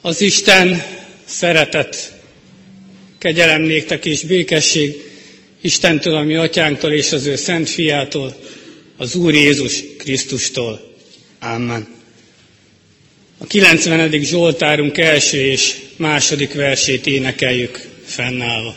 Az Isten szeretet, kegyelem néktek és békesség Istentől, ami atyánktól és az ő szent fiától, az Úr Jézus Krisztustól. Amen. A 90. Zsoltárunk első és második versét énekeljük fennállva.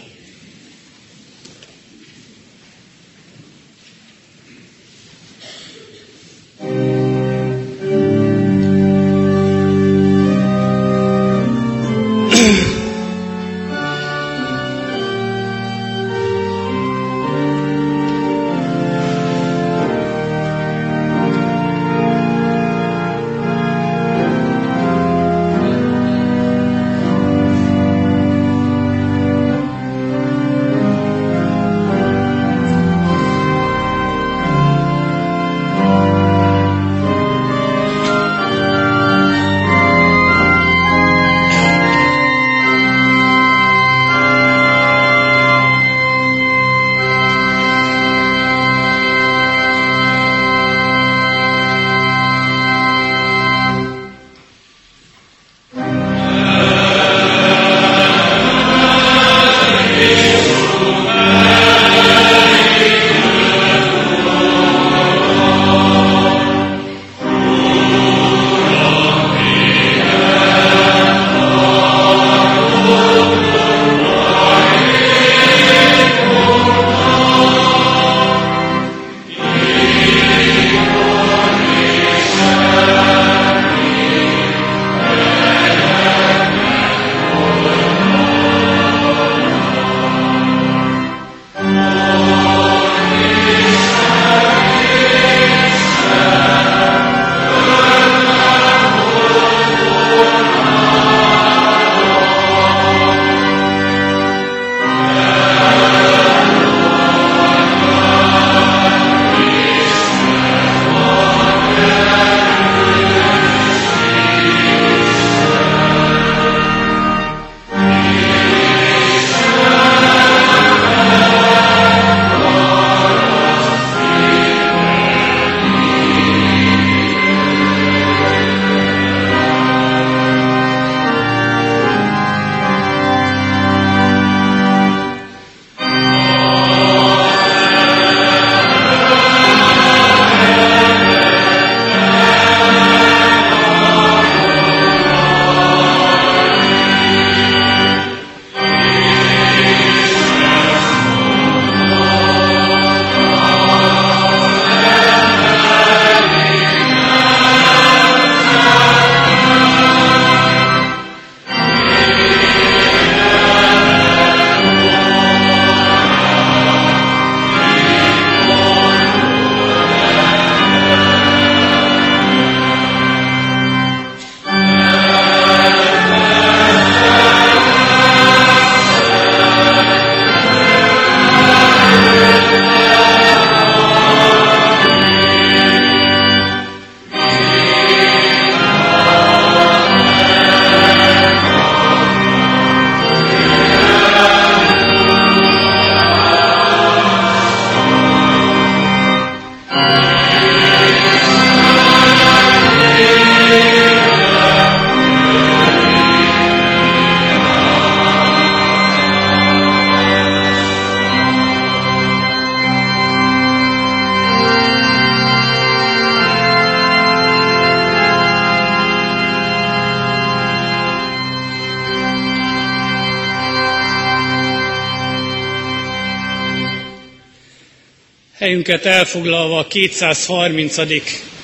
Helyünket elfoglalva a 230.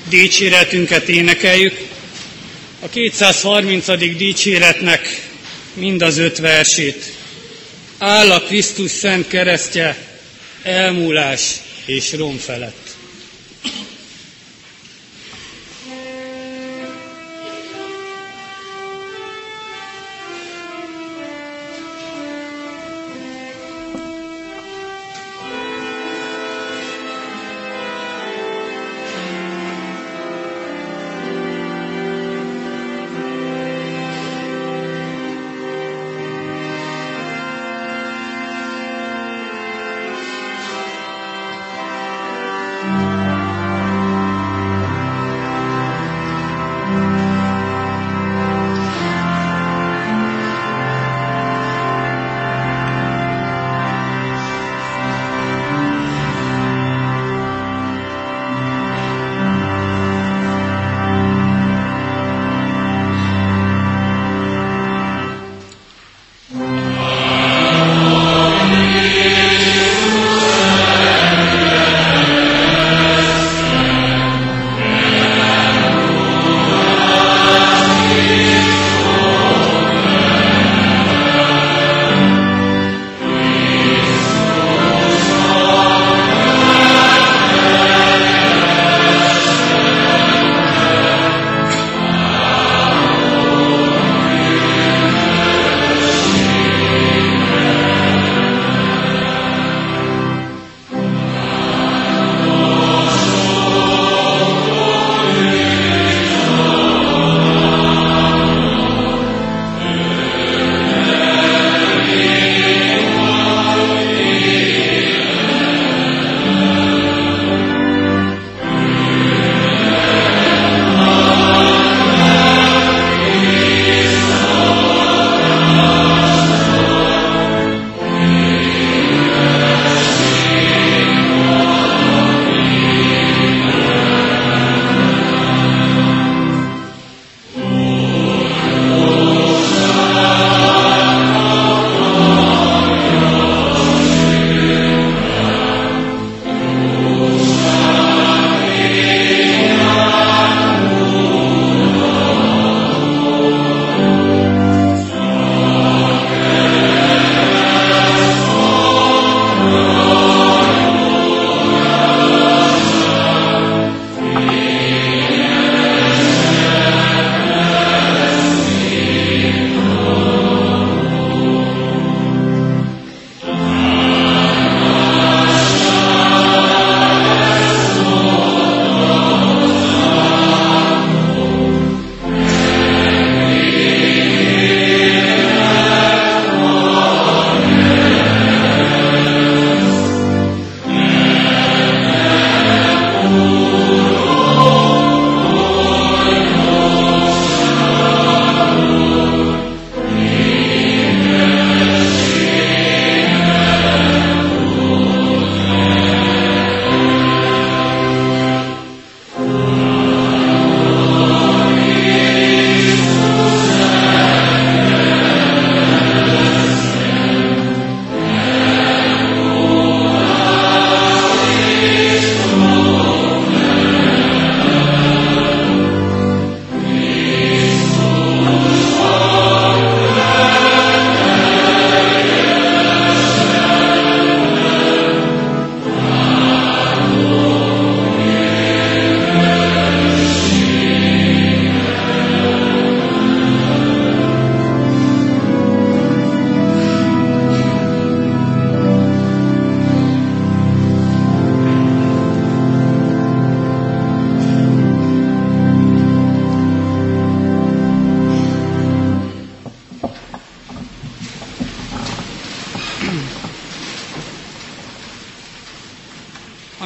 dicséretünket énekeljük. A 230. dicséretnek mind az öt versét. Áll a Krisztus szent keresztje, elmúlás és rom felett.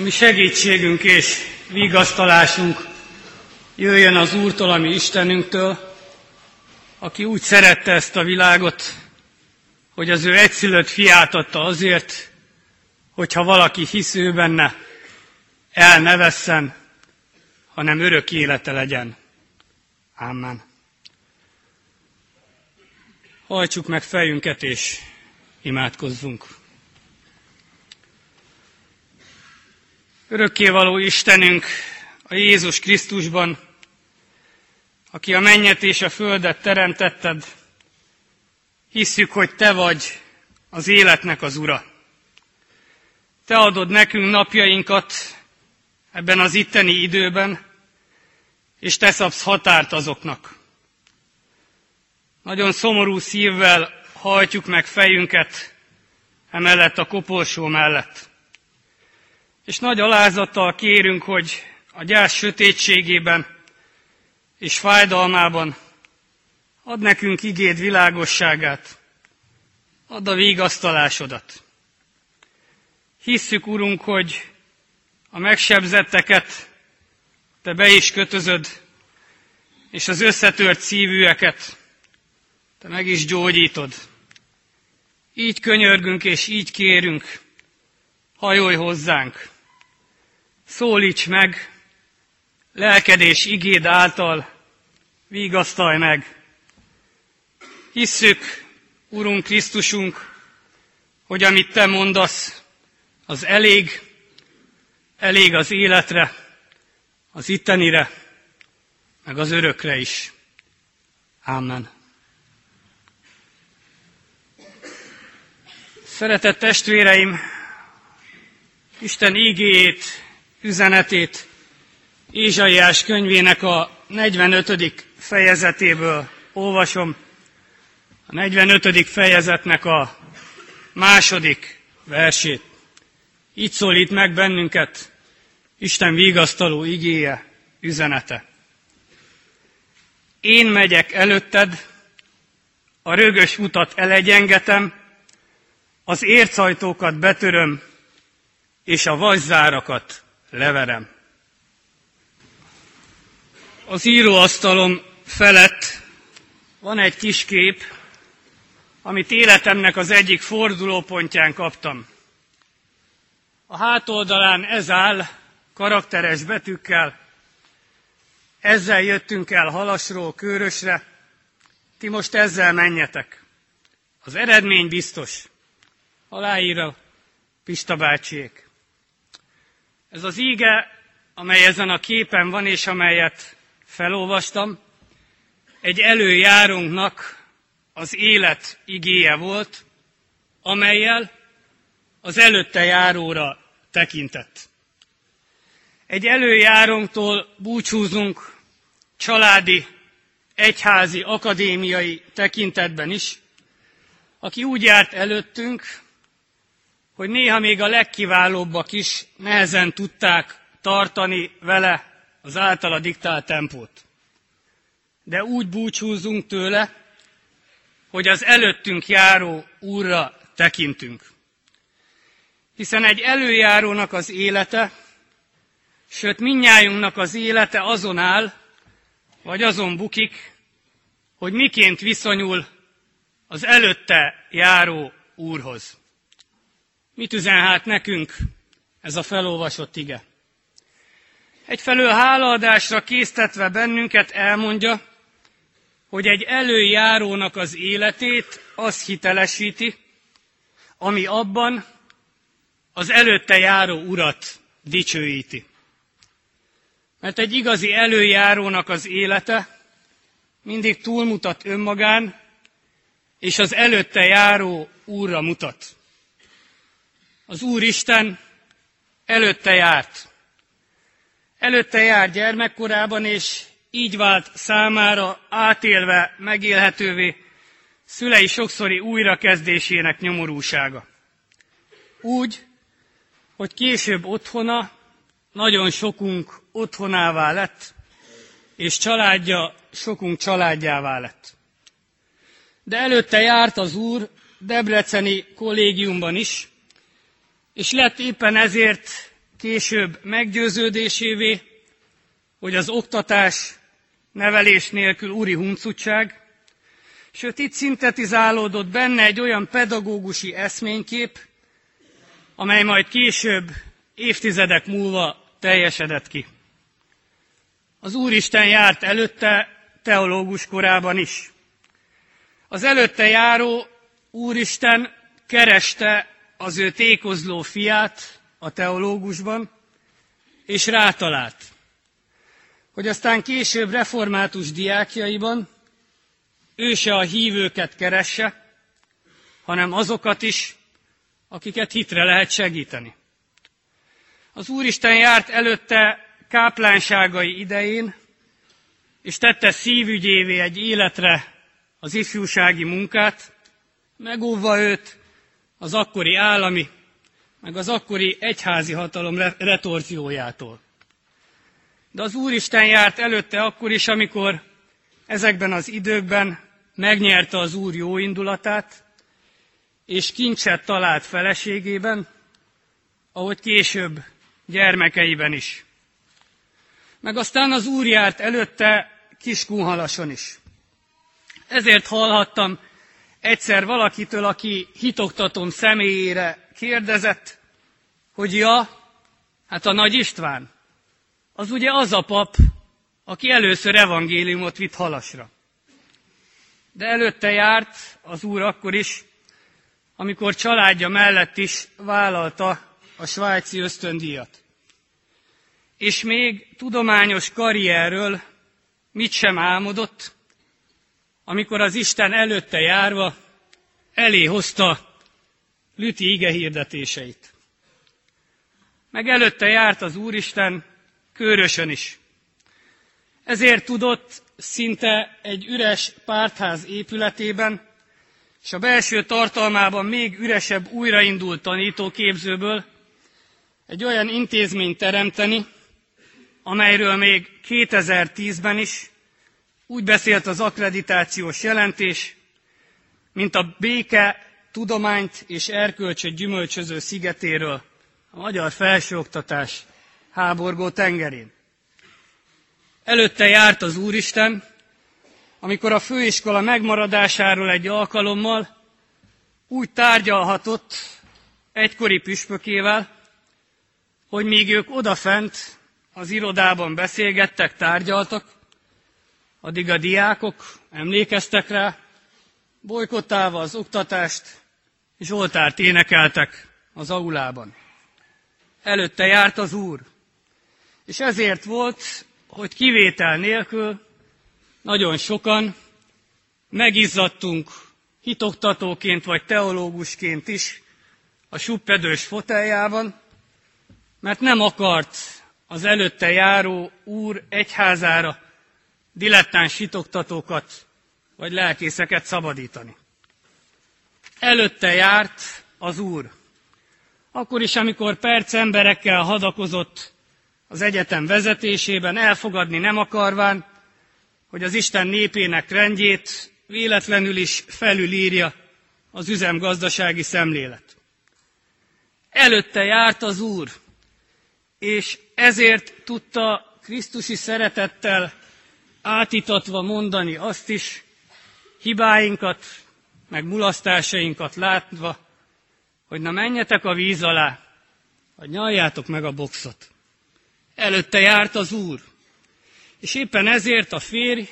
Segítségünk és vigasztalásunk jöjjön az Úrtól, ami Istenünktől, aki úgy szerette ezt a világot, hogy az ő egyszülött fiát adta azért, hogyha valaki hisző benne, el ne vesszen, hanem örök élete legyen. Amen. Hajtsuk meg fejünket és imádkozzunk. Örökkévaló Istenünk a Jézus Krisztusban, aki a mennyet és a földet teremtetted, hisszük, hogy Te vagy az életnek az Ura. Te adod nekünk napjainkat ebben az itteni időben, és Te szabsz határt azoknak. Nagyon szomorú szívvel hajtjuk meg fejünket emellett a koporsó mellett. És nagy alázattal kérünk, hogy a gyász sötétségében és fájdalmában ad nekünk igéd világosságát, add a vigasztalásodat. Hisszük, Urunk, hogy a megsebzetteket Te be is kötözöd, és az összetört szívűeket Te meg is gyógyítod. Így könyörgünk és így kérünk, hajolj hozzánk, szólíts meg, lelkedés igéd által vigasztalj meg. Hisszük, Urunk Krisztusunk, hogy amit Te mondasz, az elég, elég az életre, az ittenire, meg az örökre is. Amen. Szeretett testvéreim, Isten ígéjét, üzenetét Ézsaiás könyvének a 45. fejezetéből olvasom. A 45. fejezetnek a második versét. Így szólít meg bennünket Isten vigasztaló igéje, üzenete. Én megyek előtted, a rögös utat elegyengetem, az ércajtókat betöröm, és a vaszárakat leverem. Az íróasztalom felett van egy kis kép, amit életemnek az egyik fordulópontján kaptam. A hátoldalán ez áll, karakteres betűkkel. Ezzel jöttünk el Halasról Kőrösre, ti most ezzel menjetek. Az eredmény biztos. Aláírja Pista bácsiék. Ez az íge, amely ezen a képen van, és amelyet felolvastam, egy előjárónknak az élet igéje volt, amelyel az előtte járóra tekintett. Egy előjárónktól búcsúzunk családi, egyházi, akadémiai tekintetben is, aki úgy járt előttünk, hogy néha még a legkiválóbbak is nehezen tudták tartani vele az általa diktált tempót. De úgy búcsúzunk tőle, hogy az előttünk járó úrra tekintünk. Hiszen egy előjárónak az élete, sőt minnyájunknak az élete azon áll, vagy azon bukik, hogy miként viszonyul az előtte járó úrhoz. Mit üzen hát nekünk ez a felolvasott ige? Egyfelől hálaadásra késztetve bennünket elmondja, hogy egy előjárónak az életét az hitelesíti, ami abban az előtte járó urat dicsőíti. Mert egy igazi előjárónak az élete mindig túlmutat önmagán, és az előtte járó úrra mutat. Az Úristen előtte járt. Előtte járt gyermekkorában, és így vált számára átélve, megélhetővé szülei sokszori újrakezdésének nyomorúsága. Úgy, hogy később otthona nagyon sokunk otthonává lett, és családja sokunk családjává lett. De előtte járt az Úr Debreceni kollégiumban is, és lett éppen ezért később meggyőződésévé, hogy az oktatás nevelés nélkül úri huncutság, sőt itt szintetizálódott benne egy olyan pedagógusi eszménykép, amely majd később, évtizedek múlva teljesedett ki. Az Úristen járt előtte teológus korában is. Az előtte járó Úristen kereste az ő tékozló fiát a teológusban, és rátalált, hogy aztán később református diákjaiban ő se a hívőket keresse, hanem azokat is, akiket hitre lehet segíteni. Az Úristen járt előtte káplánságai idején, és tette szívügyévé egy életre az ifjúsági munkát, megóvva őt az akkori állami, meg az akkori egyházi hatalom retorziójától. De az Úristen járt előtte akkor is, amikor ezekben az időkben megnyerte az Úr jó indulatát, és kincset talált feleségében, ahogy később gyermekeiben is. Meg aztán az Úr járt előtte Kiskunhalason is. Ezért hallhattam egyszer valakitől, aki hitoktatom személyére kérdezett, hogy ja, hát a Nagy István, az ugye az a pap, aki először evangéliumot vitt halasra. De előtte járt az úr akkor is, amikor családja mellett is vállalta a svájci ösztöndíjat. És még tudományos karrierről mit sem álmodott, amikor az Isten előtte járva elé hozta Lüti ige hirdetéseit. Meg előtte járt az Úristen Kőrösön is. Ezért tudott szinte egy üres pártház épületében, és a belső tartalmában még üresebb újraindult tanítóképzőből egy olyan intézményt teremteni, amelyről még 2010-ben is úgy beszélt az akkreditációs jelentés, mint a béke, tudományt és erkölcsöt gyümölcsöző szigetéről, a magyar felsőoktatás háborgó tengerén. Előtte járt az Úristen, amikor a főiskola megmaradásáról egy alkalommal úgy tárgyalhatott egykori püspökével, hogy míg ők odafent az irodában beszélgettek, tárgyaltak, addig a diákok emlékeztek rá, bolykottálva az oktatást, és oltárt énekeltek az aulában. Előtte járt az Úr, és ezért volt, hogy kivétel nélkül nagyon sokan megizzadtunk hitoktatóként vagy teológusként is a suppedős foteljában, mert nem akart az előtte járó úr egyházára dilettáns hitoktatókat vagy lelkészeket szabadítani. Előtte járt az úr. Akkor is, amikor perc emberekkel hadakozott az egyetem vezetésében, elfogadni nem akarván, hogy az Isten népének rendjét véletlenül is felülírja az üzemgazdasági szemlélet. Előtte járt az Úr, és ezért tudta Krisztusi szeretettel átítatva mondani azt is, hibáinkat, meg mulasztásainkat látva, hogy na menjetek a víz alá, hogy nyaljátok meg a boxot. Előtte járt az Úr, és éppen ezért a férj,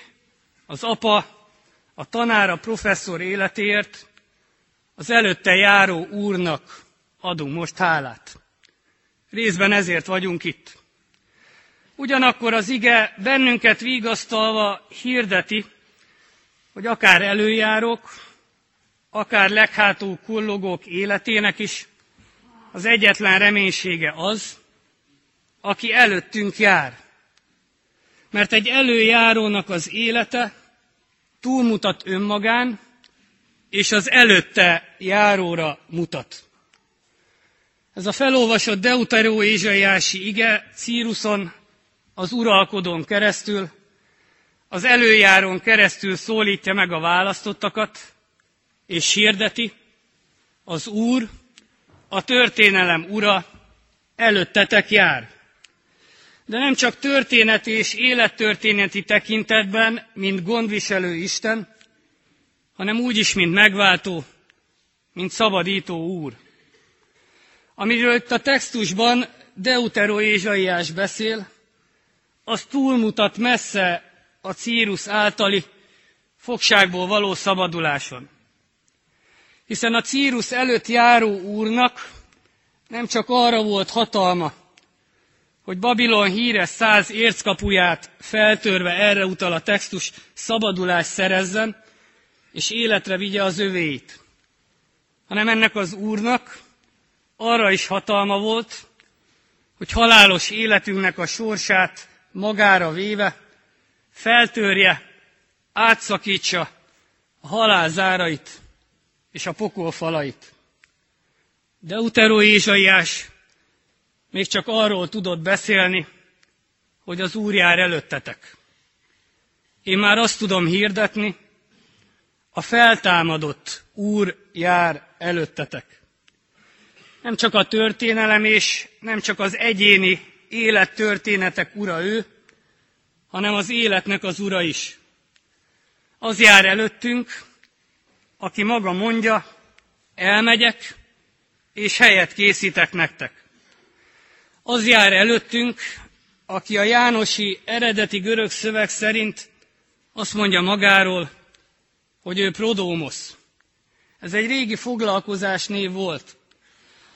az apa, a tanár, a professzor életért az előtte járó úrnak adunk most hálát. Részben ezért vagyunk itt. Ugyanakkor az ige bennünket vigasztalva hirdeti, hogy akár előjárók, akár leghátul kullogók életének is az egyetlen reménysége az, aki előttünk jár. Mert egy előjárónak az élete túlmutat önmagán, és az előtte járóra mutat. Ez a felolvasott Deuteró Ézsaiási ige Círuszon, az uralkodón keresztül, az előjáron keresztül szólítja meg a választottakat, és hirdeti, az Úr, a történelem ura, előttetek jár. De nem csak történeti és élettörténeti tekintetben, mint gondviselő Isten, hanem úgy is, mint megváltó, mint szabadító úr. Amiről itt a textusban Deutero Ézsaiás beszél, az túlmutat messze a Círus általi fogságból való szabaduláson. Hiszen a Círus előtt járó úrnak nem csak arra volt hatalma, hogy Babilon híres száz érckapuját feltörve erre utal a textus szabadulás szerezzen, és életre vigye az övéit, hanem ennek az úrnak arra is hatalma volt, hogy halálos életünknek a sorsát magára véve feltörje, átszakítsa a halál zárait és a pokol falait. Deutero Ézsaiás még csak arról tudott beszélni, hogy az Úr jár előttetek. Én már azt tudom hirdetni, a feltámadott Úr jár előttetek. Nem csak a történelem és nem csak az egyéni élettörténetek ura ő, hanem az életnek az ura is. Az jár előttünk, aki maga mondja, elmegyek, és helyet készítek nektek. Az jár előttünk, aki a Jánosi eredeti görög szöveg szerint azt mondja magáról, hogy ő Prodómosz. Ez egy régi foglalkozás név volt.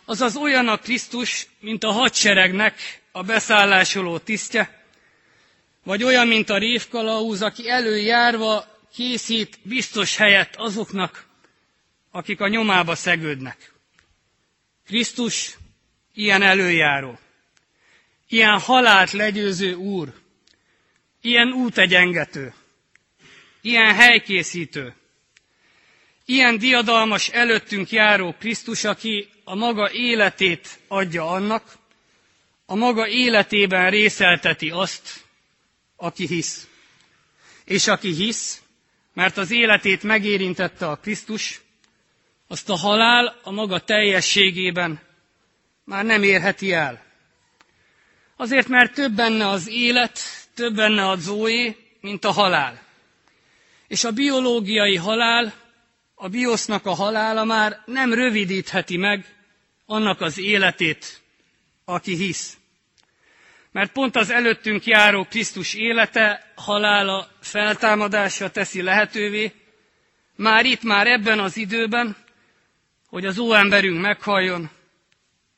Azaz olyan a Krisztus, mint a hadseregnek a beszállásoló tisztje, vagy olyan, mint a révkalauz, aki előjárva készít biztos helyet azoknak, akik a nyomába szegődnek. Krisztus ilyen előjáró, ilyen halált legyőző úr, ilyen útegyengető, ilyen helykészítő, ilyen diadalmas előttünk járó Krisztus, aki a maga életét adja annak, a maga életében részelteti azt, aki hisz. És aki hisz, mert az életét megérintette a Krisztus, azt a halál a maga teljességében már nem érheti el. Azért, mert több benne az élet, több benne a zoé, mint a halál. És a biológiai halál, a biosznak a halála már nem rövidítheti meg annak az életét, aki hisz. Mert pont az előttünk járó Krisztus élete, halála, feltámadása teszi lehetővé, már itt, már ebben az időben, hogy az óemberünk meghalljon,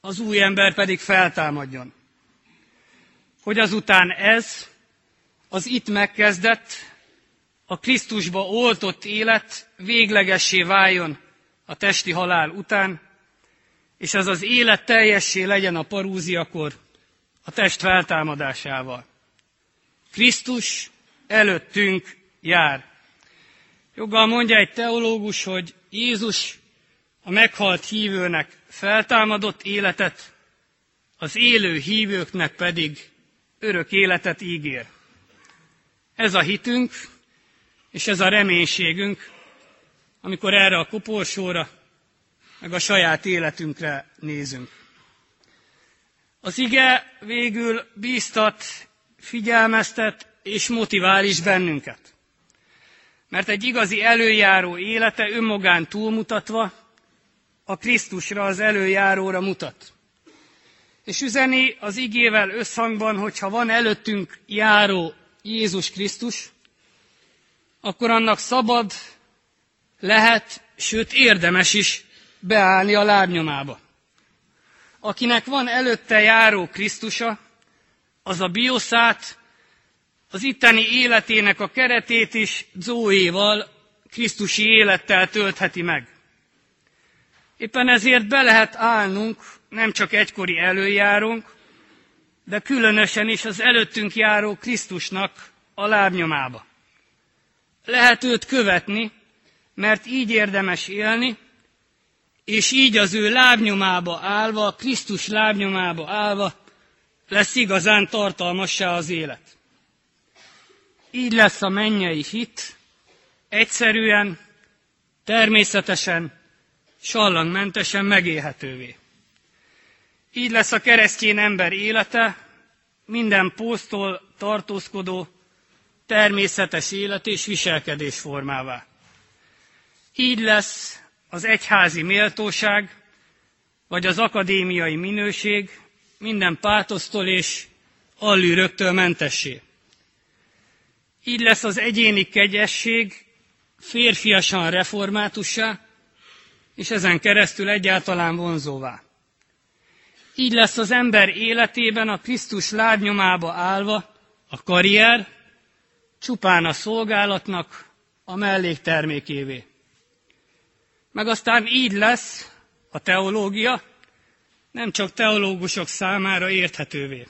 az új ember pedig feltámadjon. Hogy azután ez, az itt megkezdett, a Krisztusba oltott élet véglegessé váljon a testi halál után, és ez az élet teljessé legyen a parúziakor a test feltámadásával. Krisztus előttünk jár. Joggal mondja egy teológus, hogy Jézus a meghalt hívőnek feltámadott életet, az élő hívőknek pedig örök életet ígér. Ez a hitünk, és ez a reménységünk, amikor erre a koporsóra, meg a saját életünkre nézünk. Az ige végül bíztat, figyelmeztet és motivál is bennünket. Mert egy igazi előjáró élete önmagán túlmutatva a Krisztusra, az előjáróra mutat. És üzeni az igével összhangban, hogyha van előttünk járó Jézus Krisztus, akkor annak szabad, lehet, sőt érdemes is beállni a lábnyomába. Akinek van előtte járó Krisztusa, az a bioszát, az itteni életének a keretét is Zóéval, Krisztusi élettel töltheti meg. Éppen ezért be lehet állnunk, nem csak egykori előjárunk, de különösen is az előttünk járó Krisztusnak a lábnyomába. Lehet őt követni, mert így érdemes élni, és így az ő lábnyomába állva, Krisztus lábnyomába állva lesz igazán tartalmassá az élet. Így lesz a mennyei hit, egyszerűen, természetesen, sallangmentesen megélhetővé. Így lesz a keresztény ember élete, minden posztól tartózkodó, természetes élet és viselkedés formává. Így lesz az egyházi méltóság, vagy az akadémiai minőség minden pátosztól és allűröktől mentessé. Így lesz az egyéni kegyesség férfiasan reformátussá, és ezen keresztül egyáltalán vonzóvá. Így lesz az ember életében a Krisztus lábnyomába állva a karrier, csupán a szolgálatnak a melléktermékévé. Meg aztán így lesz a teológia nem csak teológusok számára érthetővé.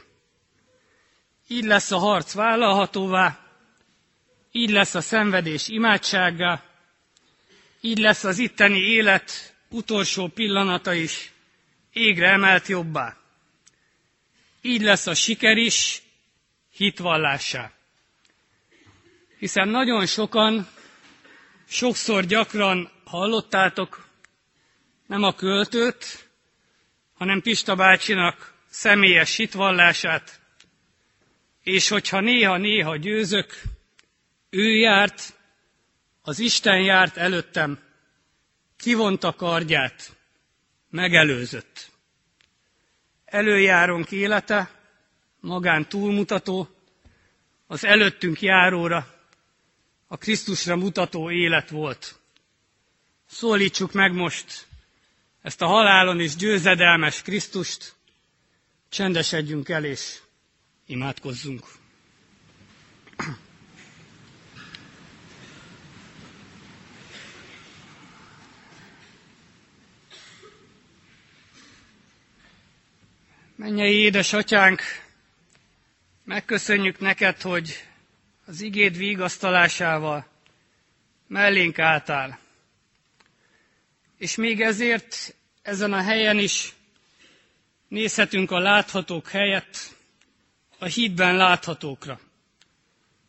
Így lesz a harc vállalhatóvá, így lesz a szenvedés imádsággá, így lesz az itteni élet utolsó pillanata is égre emelt jobbá. Így lesz a siker is hitvallássá. Hiszen nagyon sokan, sokszor gyakran hallottátok, nem a költőt, hanem Pista bácsinak személyes hitvallását, és hogyha néha-néha győzök, ő járt, az Isten járt előttem, kivonta kardját, megelőzött. Előjárónk élete, magán túlmutató, az előttünk járóra, a Krisztusra mutató élet volt. Szólítsuk meg most ezt a halálon is győzedelmes Krisztust, csendesedjünk el és imádkozzunk. Mennyei édesatyánk, megköszönjük neked, hogy az igéd vigasztalásával mellénk álltál. És még ezért ezen a helyen is nézhetünk a láthatók helyett a hídben láthatókra.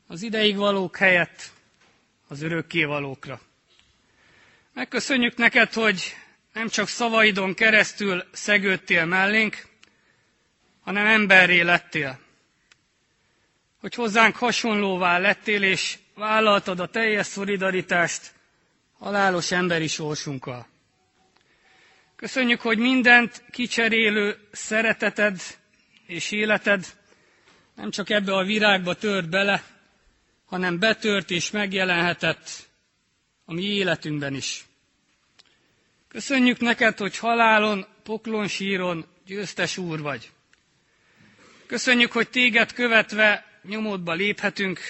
Az ideig valók helyett az örökké valókra. Megköszönjük neked, hogy nem csak szavaidon keresztül szegődtél mellénk, hanem emberré lettél. Hogy hozzánk hasonlóvá lettél, és vállaltad a teljes szolidaritást halálos emberi sorsunkkal. Köszönjük, hogy mindent kicserélő szereteted és életed nem csak ebbe a virágba tört bele, hanem betört és megjelenhetett a mi életünkben is. Köszönjük neked, hogy halálon, poklon, síron győztes úr vagy. Köszönjük, hogy téged követve nyomodba léphetünk,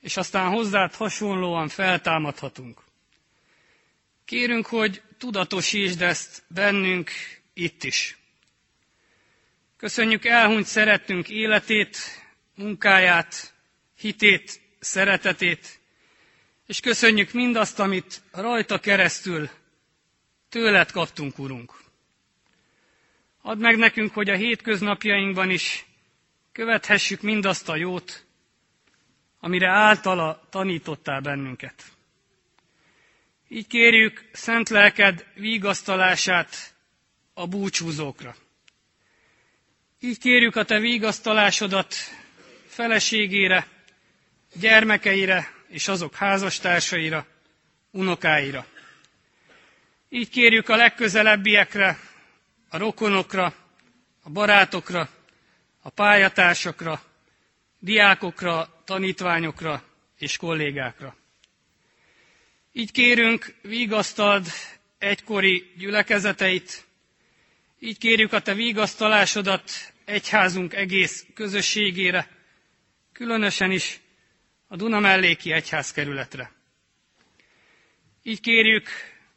és aztán hozzád hasonlóan feltámadhatunk. Kérünk, hogy tudatosítsd ezt bennünk itt is. Köszönjük elhunyt szerettünk életét, munkáját, hitét, szeretetét, és köszönjük mindazt, amit rajta keresztül tőled kaptunk, Urunk. Add meg nekünk, hogy a hétköznapjainkban is követhessük mindazt a jót, amire általa tanítottál bennünket. Így kérjük szent lelked vigasztalását a búcsúzókra. Így kérjük a te vigasztalásodat feleségére, gyermekeire és azok házastársaira, unokáira. Így kérjük a legközelebbiekre, a rokonokra, a barátokra, a pályatársakra, diákokra, tanítványokra és kollégákra. Így kérünk, vigasztald egykori gyülekezeteit, így kérjük a te vigasztalásodat egyházunk egész közösségére, különösen is a Duna melléki egyházkerületre. Így kérjük,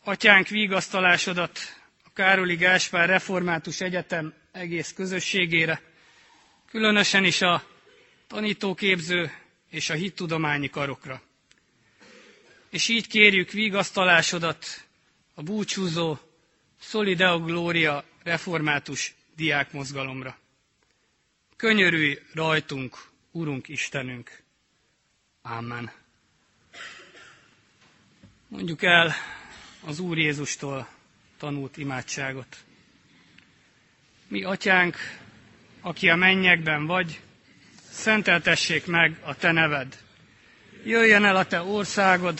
atyánk vigasztalásodat a Károli Gáspár Református Egyetem egész közösségére, különösen is a tanítóképző és a hittudományi karokra. És így kérjük vigasztalásodat a búcsúzó Solideo Gloria református diákmozgalomra. Könyörülj rajtunk, Urunk Istenünk! Amen. Mondjuk el az Úr Jézustól tanult imádságot. Mi atyánk, aki a mennyekben vagy, szenteltessék meg a te neved. Jöjjön el a te országod,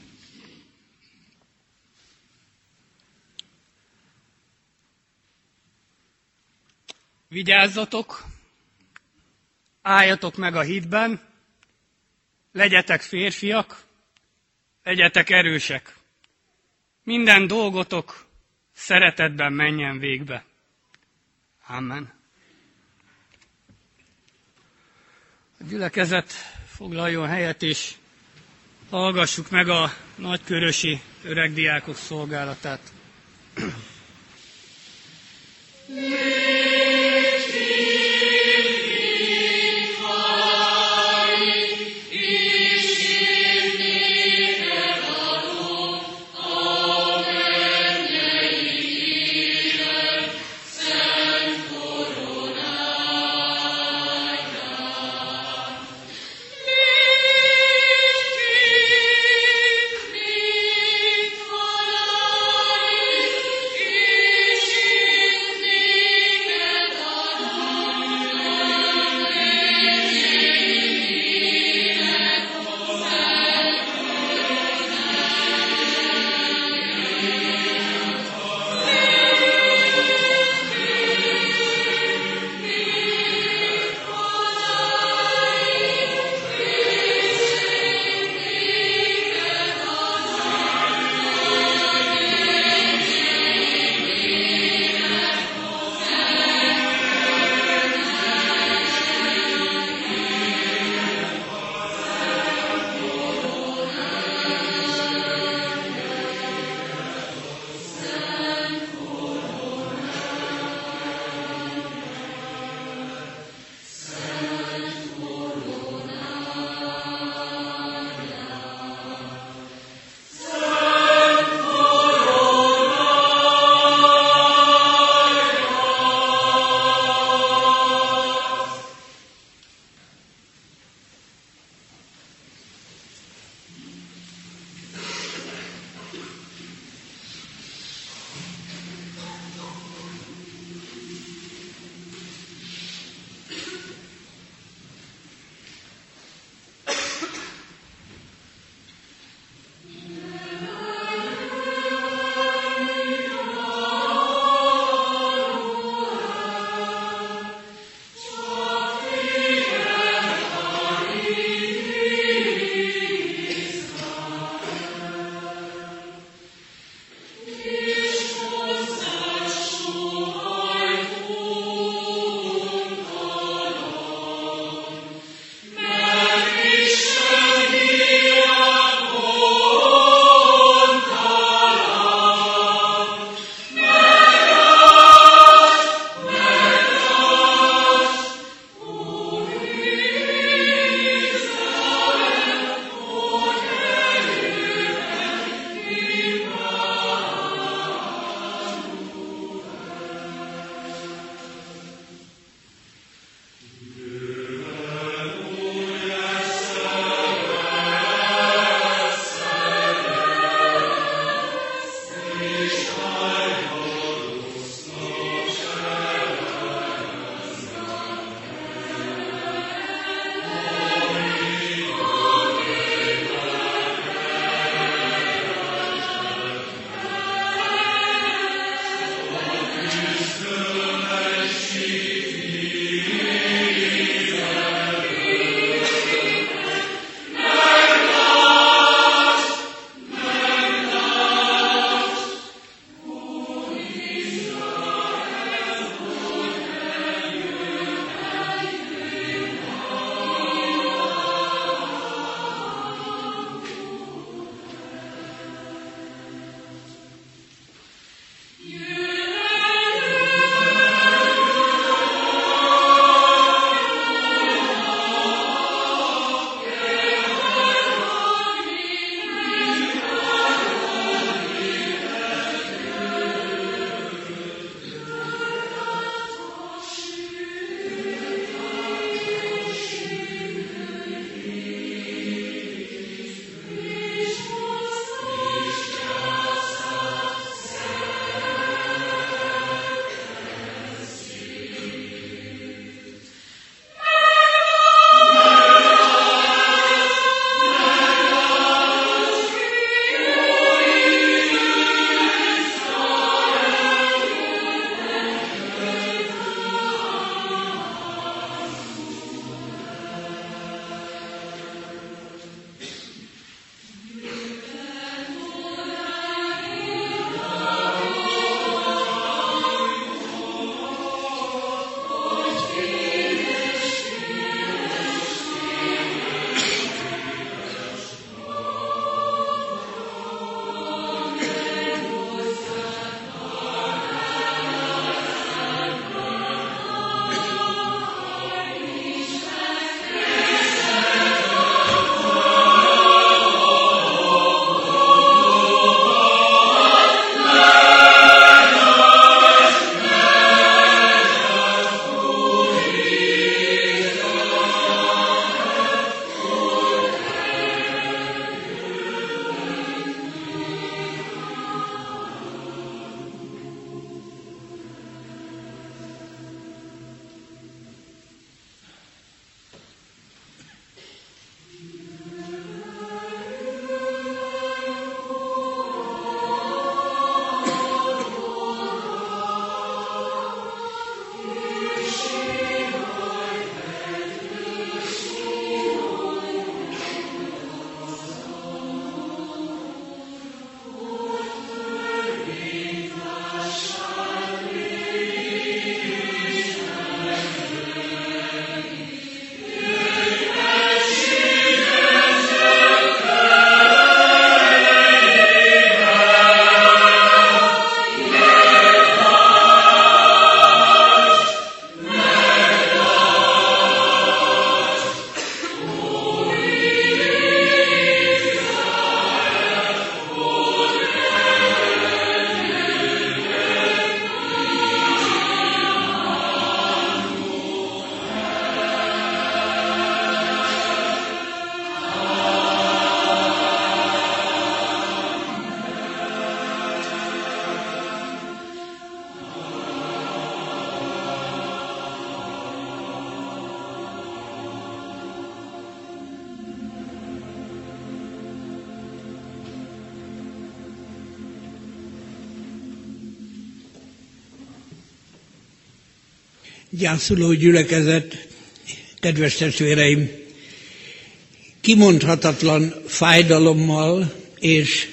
Vigyázzatok, álljatok meg a hitben, legyetek férfiak, legyetek erősek. Minden dolgotok szeretetben menjen végbe. Amen. A gyülekezet foglaljon helyet, és hallgassuk meg a nagykörösi öregdiákok szolgálatát. Gyászoló gyülekezet, kedves testvéreim, kimondhatatlan fájdalommal és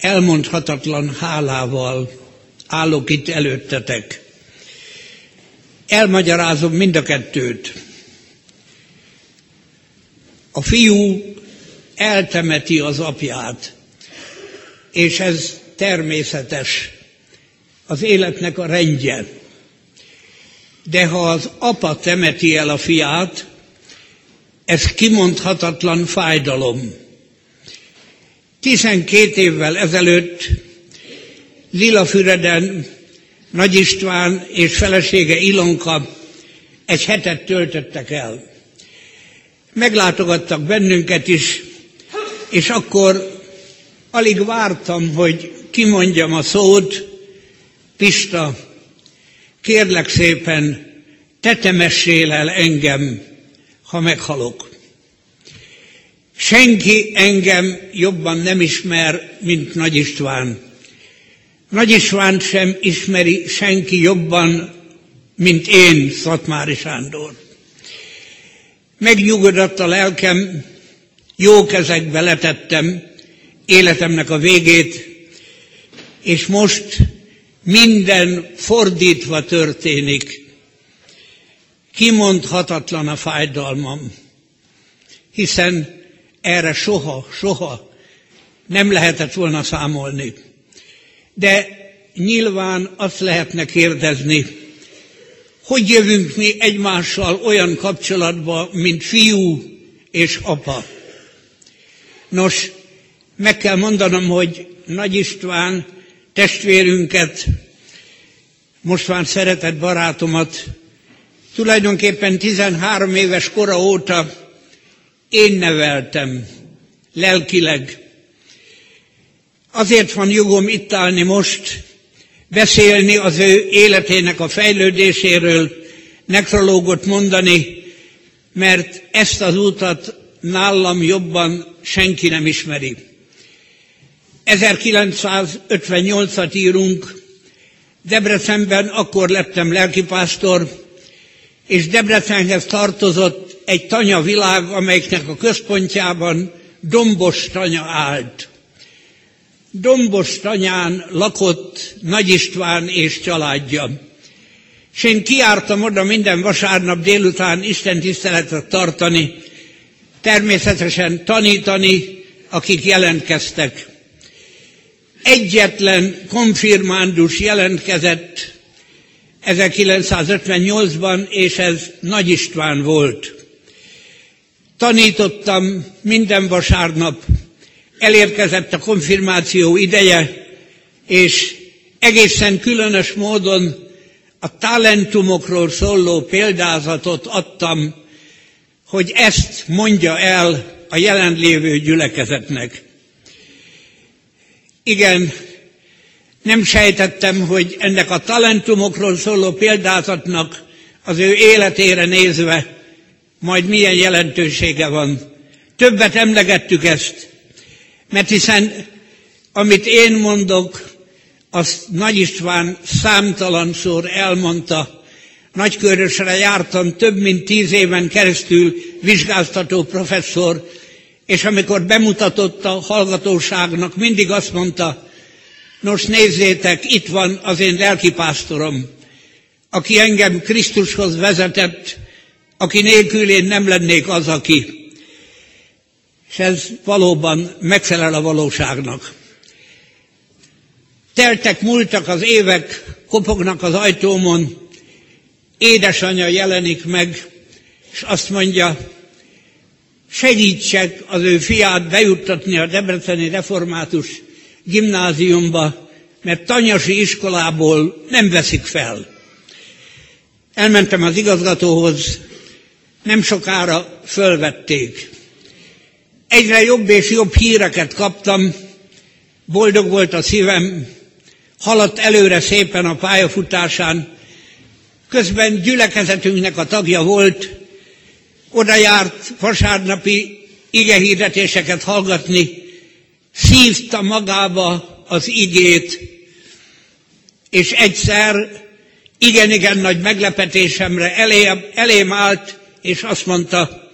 elmondhatatlan hálával állok itt előttetek. Elmagyarázom mind a kettőt. A fiú eltemeti az apját, és ez természetes, az életnek a rendje. De ha az apa temeti el a fiát, ez kimondhatatlan fájdalom. Tizenkét évvel ezelőtt Lilafüreden Nagy István és felesége Ilonka egy hetet töltöttek el. Meglátogattak bennünket is, és akkor alig vártam, hogy kimondjam a szót, Pista, kérlek szépen, tetemessél el engem, ha meghalok. Senki engem jobban nem ismer, mint Nagy István. Nagy István sem ismeri senki jobban, mint én, Szatmári Sándor. Megnyugodott a lelkem, jó kezekbe letettem életemnek a végét, és most minden fordítva történik. Kimondhatatlan a fájdalmam, hiszen erre soha, soha nem lehetett volna számolni. De nyilván azt lehetne kérdezni, hogy jövünk mi egymással olyan kapcsolatba, mint fiú és apa. Nos, meg kell mondanom, hogy Nagy István testvérünket, most már szeretett barátomat, tulajdonképpen 13 éves kora óta én neveltem, lelkileg. Azért van jogom itt állni most, beszélni az ő életének a fejlődéséről, nekrológot mondani, mert ezt az utat nálam jobban senki nem ismeri. 1958-at írunk, Debrecenben akkor lettem lelkipásztor, és Debrecenhez tartozott egy tanya világ, amelyiknek a központjában Dombos tanya állt. Dombos tanyán lakott Nagy István és családja. És én kiártam oda minden vasárnap délután Isten tiszteletet tartani, természetesen tanítani, akik jelentkeztek. Egyetlen konfirmándus jelentkezett 1958-ban, és ez Nagy István volt. Tanítottam minden vasárnap, elérkezett a konfirmáció ideje, és egészen különös módon a talentumokról szóló példázatot adtam, hogy ezt mondja el a jelenlévő gyülekezetnek. Igen, nem sejtettem, hogy ennek a talentumokról szóló példázatnak az ő életére nézve majd milyen jelentősége van. Többet emlegettük ezt, mert hiszen amit én mondok, azt Nagy István számtalanszor elmondta. Nagykörösre jártam több mint tíz éven keresztül vizsgáztató professzor, és amikor bemutatott a hallgatóságnak, mindig azt mondta, nos nézzétek, itt van az én lelkipásztorom, aki engem Krisztushoz vezetett, aki nélkül én nem lennék az, aki. És ez valóban megfelel a valóságnak. Teltek, múltak az évek, kopognak az ajtómon, édesanyja jelenik meg, és azt mondja, segítsek az ő fiát bejuttatni a Debreceni Református gimnáziumba, mert tanyasi iskolából nem veszik fel. Elmentem az igazgatóhoz, nem sokára fölvették. Egyre jobb és jobb híreket kaptam, boldog volt a szívem, haladt előre szépen a pályafutásán, közben gyülekezetünknek a tagja volt, oda járt vasárnapi igehirdetéseket hallgatni, szívta magába az igét, és egyszer igen-igen nagy meglepetésemre elém, elém állt, és azt mondta,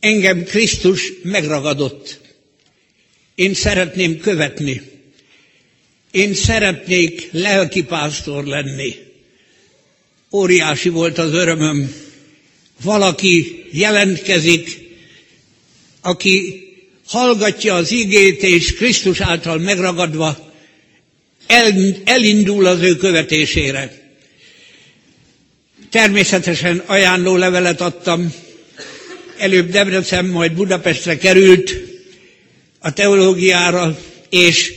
engem Krisztus megragadott. Én szeretném követni. Én szeretnék lelkipásztor lenni. Óriási volt az örömöm. Valaki jelentkezik, aki hallgatja az igét, és Krisztus által megragadva el, elindul az ő követésére. Természetesen ajánló levelet adtam, előbb Debrecen, majd Budapestre került a teológiára, és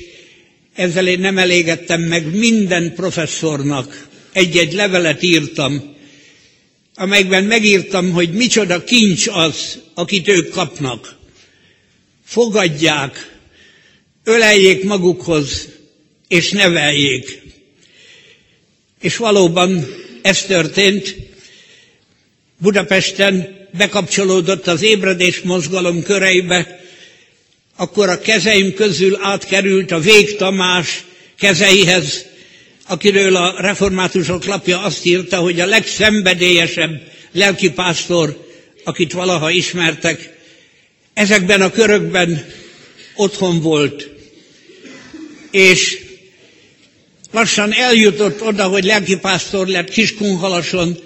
ezzel én nem elégettem meg minden professzornak. Egy-egy levelet írtam, amelyben megírtam, hogy micsoda kincs az, akit ők kapnak. Fogadják, öleljék magukhoz, és neveljék. És valóban ez történt. Budapesten bekapcsolódott az ébredés mozgalom köreibe, akkor a kezeim közül átkerült a Vég Tamás kezeihez, akiről a reformátusok lapja azt írta, hogy a legszenvedélyesebb lelkipásztor, akit valaha ismertek, ezekben a körökben otthon volt. És lassan eljutott oda, hogy lelkipásztor lett Kiskunhalason,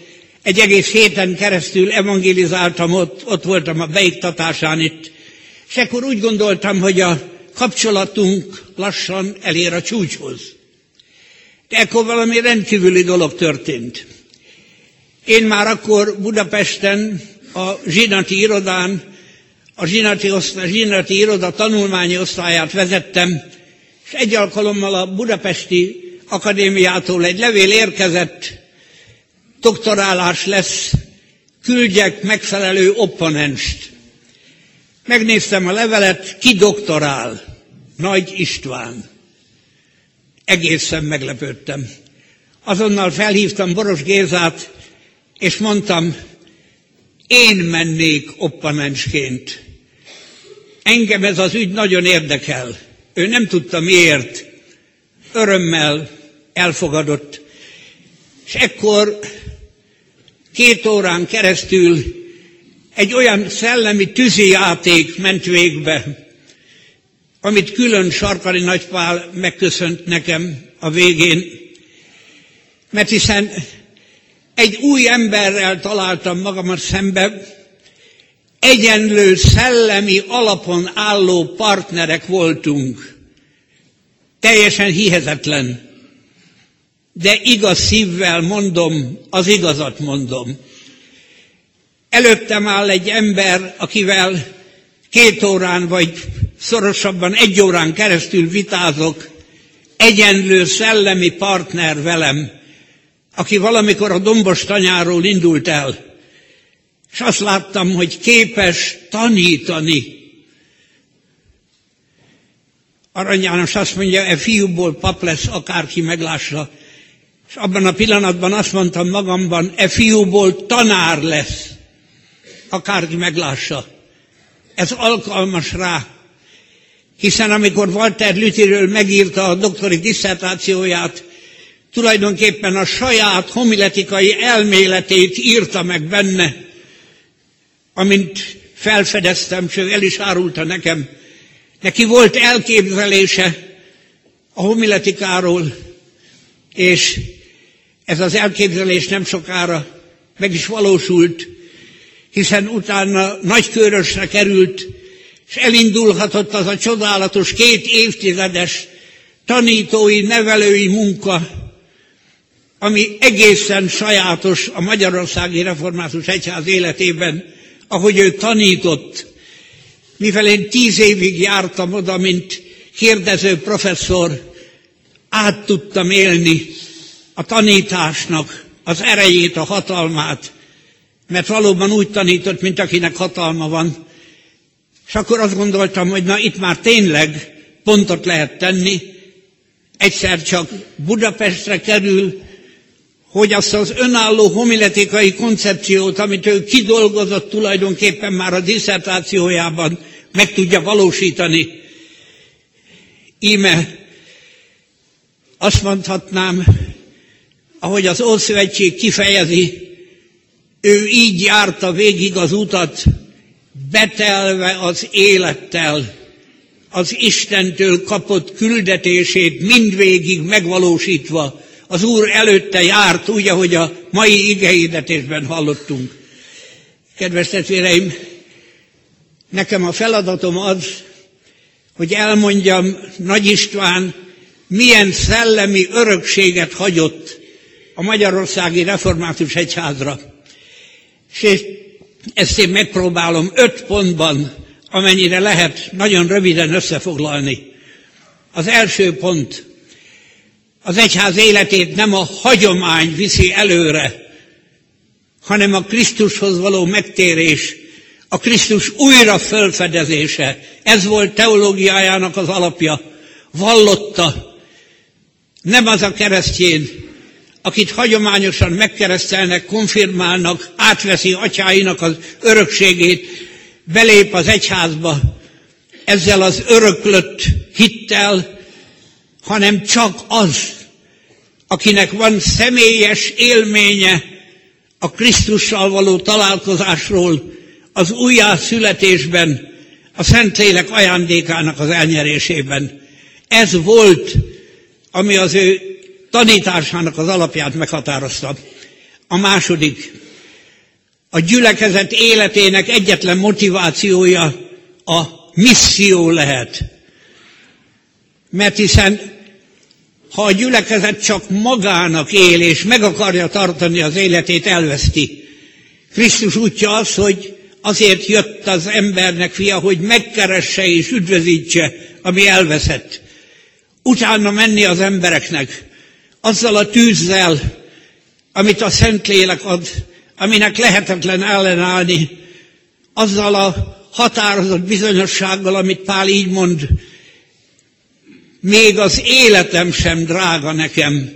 egy egész héten keresztül evangelizáltam ott, ott voltam a beiktatásán itt, és akkor úgy gondoltam, hogy a kapcsolatunk lassan elér a csúcshoz. De akkor valami rendkívüli dolog történt. Én már akkor Budapesten a zsinati irodán, a zsinati, osztály, zsinati iroda tanulmányi osztályát vezettem, és egy alkalommal a budapesti akadémiától egy levél érkezett, doktorálás lesz, küldjek megfelelő opponenst. Megnéztem a levelet, ki doktorál? Nagy István. Egészen meglepődtem. Azonnal felhívtam Boros Gézát, és mondtam, én mennék opponensként. Engem ez az ügy nagyon érdekel. Ő nem tudta miért. Örömmel elfogadott. És ekkor két órán keresztül egy olyan szellemi tűzijáték ment végbe, amit külön Sarkali Nagypál megköszönt nekem a végén, mert hiszen egy új emberrel találtam magamat szembe, egyenlő szellemi alapon álló partnerek voltunk. Teljesen hihetetlen de igaz szívvel mondom, az igazat mondom. Előttem áll egy ember, akivel két órán vagy szorosabban egy órán keresztül vitázok, egyenlő szellemi partner velem, aki valamikor a dombos tanyáról indult el, és azt láttam, hogy képes tanítani. Arany János azt mondja, e fiúból pap lesz, akárki meglássa, és abban a pillanatban azt mondtam magamban, e fiúból tanár lesz, akárki meglássa. Ez alkalmas rá, hiszen amikor Walter Lüttiről megírta a doktori diszertációját, tulajdonképpen a saját homiletikai elméletét írta meg benne, amint felfedeztem, és el is árulta nekem. Neki volt elképzelése a homiletikáról, és ez az elképzelés nem sokára meg is valósult, hiszen utána nagykörösre került, és elindulhatott az a csodálatos két évtizedes tanítói, nevelői munka, ami egészen sajátos a Magyarországi Református Egyház életében, ahogy ő tanított. Mivel én tíz évig jártam oda, mint kérdező professzor, át tudtam élni a tanításnak az erejét, a hatalmát, mert valóban úgy tanított, mint akinek hatalma van. És akkor azt gondoltam, hogy na itt már tényleg pontot lehet tenni, egyszer csak Budapestre kerül, hogy azt az önálló homiletikai koncepciót, amit ő kidolgozott tulajdonképpen már a diszertációjában, meg tudja valósítani. Íme azt mondhatnám, ahogy az Ószövetség kifejezi, ő így járta végig az utat, betelve az élettel, az Istentől kapott küldetését mindvégig megvalósítva, az Úr előtte járt, úgy, ahogy a mai igehirdetésben hallottunk. Kedves testvéreim, nekem a feladatom az, hogy elmondjam Nagy István milyen szellemi örökséget hagyott a Magyarországi Református Egyházra. És ezt én megpróbálom öt pontban, amennyire lehet, nagyon röviden összefoglalni. Az első pont, az egyház életét nem a hagyomány viszi előre, hanem a Krisztushoz való megtérés, a Krisztus újra fölfedezése. Ez volt teológiájának az alapja. Vallotta. Nem az a keresztjén, akit hagyományosan megkeresztelnek, konfirmálnak, átveszi atyáinak az örökségét, belép az egyházba, ezzel az öröklött hittel, hanem csak az, akinek van személyes élménye a Krisztussal való találkozásról, az újjászületésben, a Szentlélek ajándékának az elnyerésében. Ez volt, ami az ő tanításának az alapját meghatározta. A második, a gyülekezet életének egyetlen motivációja a misszió lehet. Mert hiszen ha a gyülekezet csak magának él, és meg akarja tartani az életét, elveszti. Krisztus útja az, hogy azért jött az embernek fia, hogy megkeresse és üdvözítse, ami elveszett. Utána menni az embereknek, azzal a tűzzel, amit a Szentlélek ad, aminek lehetetlen ellenállni, azzal a határozott bizonyossággal, amit Pál így mond, még az életem sem drága nekem,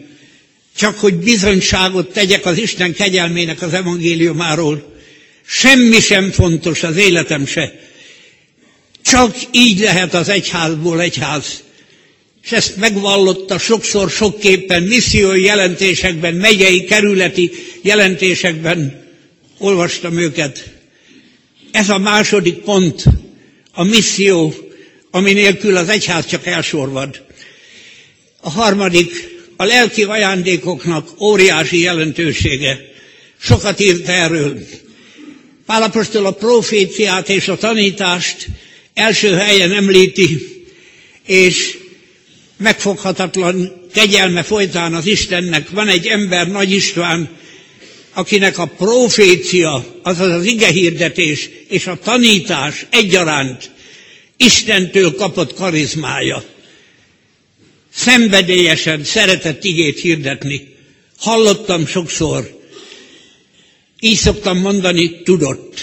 csak hogy bizonyságot tegyek az Isten kegyelmének az evangéliumáról. Semmi sem fontos, az életem se. Csak így lehet az egyházból egyház. És ezt megvallotta sokszor, sokképpen, missziói jelentésekben, megyei, kerületi jelentésekben. Olvastam őket. Ez a második pont, a misszió, ami nélkül az egyház csak elsorvad. A harmadik, a lelki ajándékoknak óriási jelentősége. Sokat írt erről. Pálapostól a proféciát és a tanítást első helyen említi, és megfoghatatlan kegyelme folytán az Istennek van egy ember, Nagy István, akinek a profécia, azaz az igehirdetés és a tanítás egyaránt Istentől kapott karizmája. Szenvedélyesen szeretett igét hirdetni. Hallottam sokszor. Így szoktam mondani, tudott.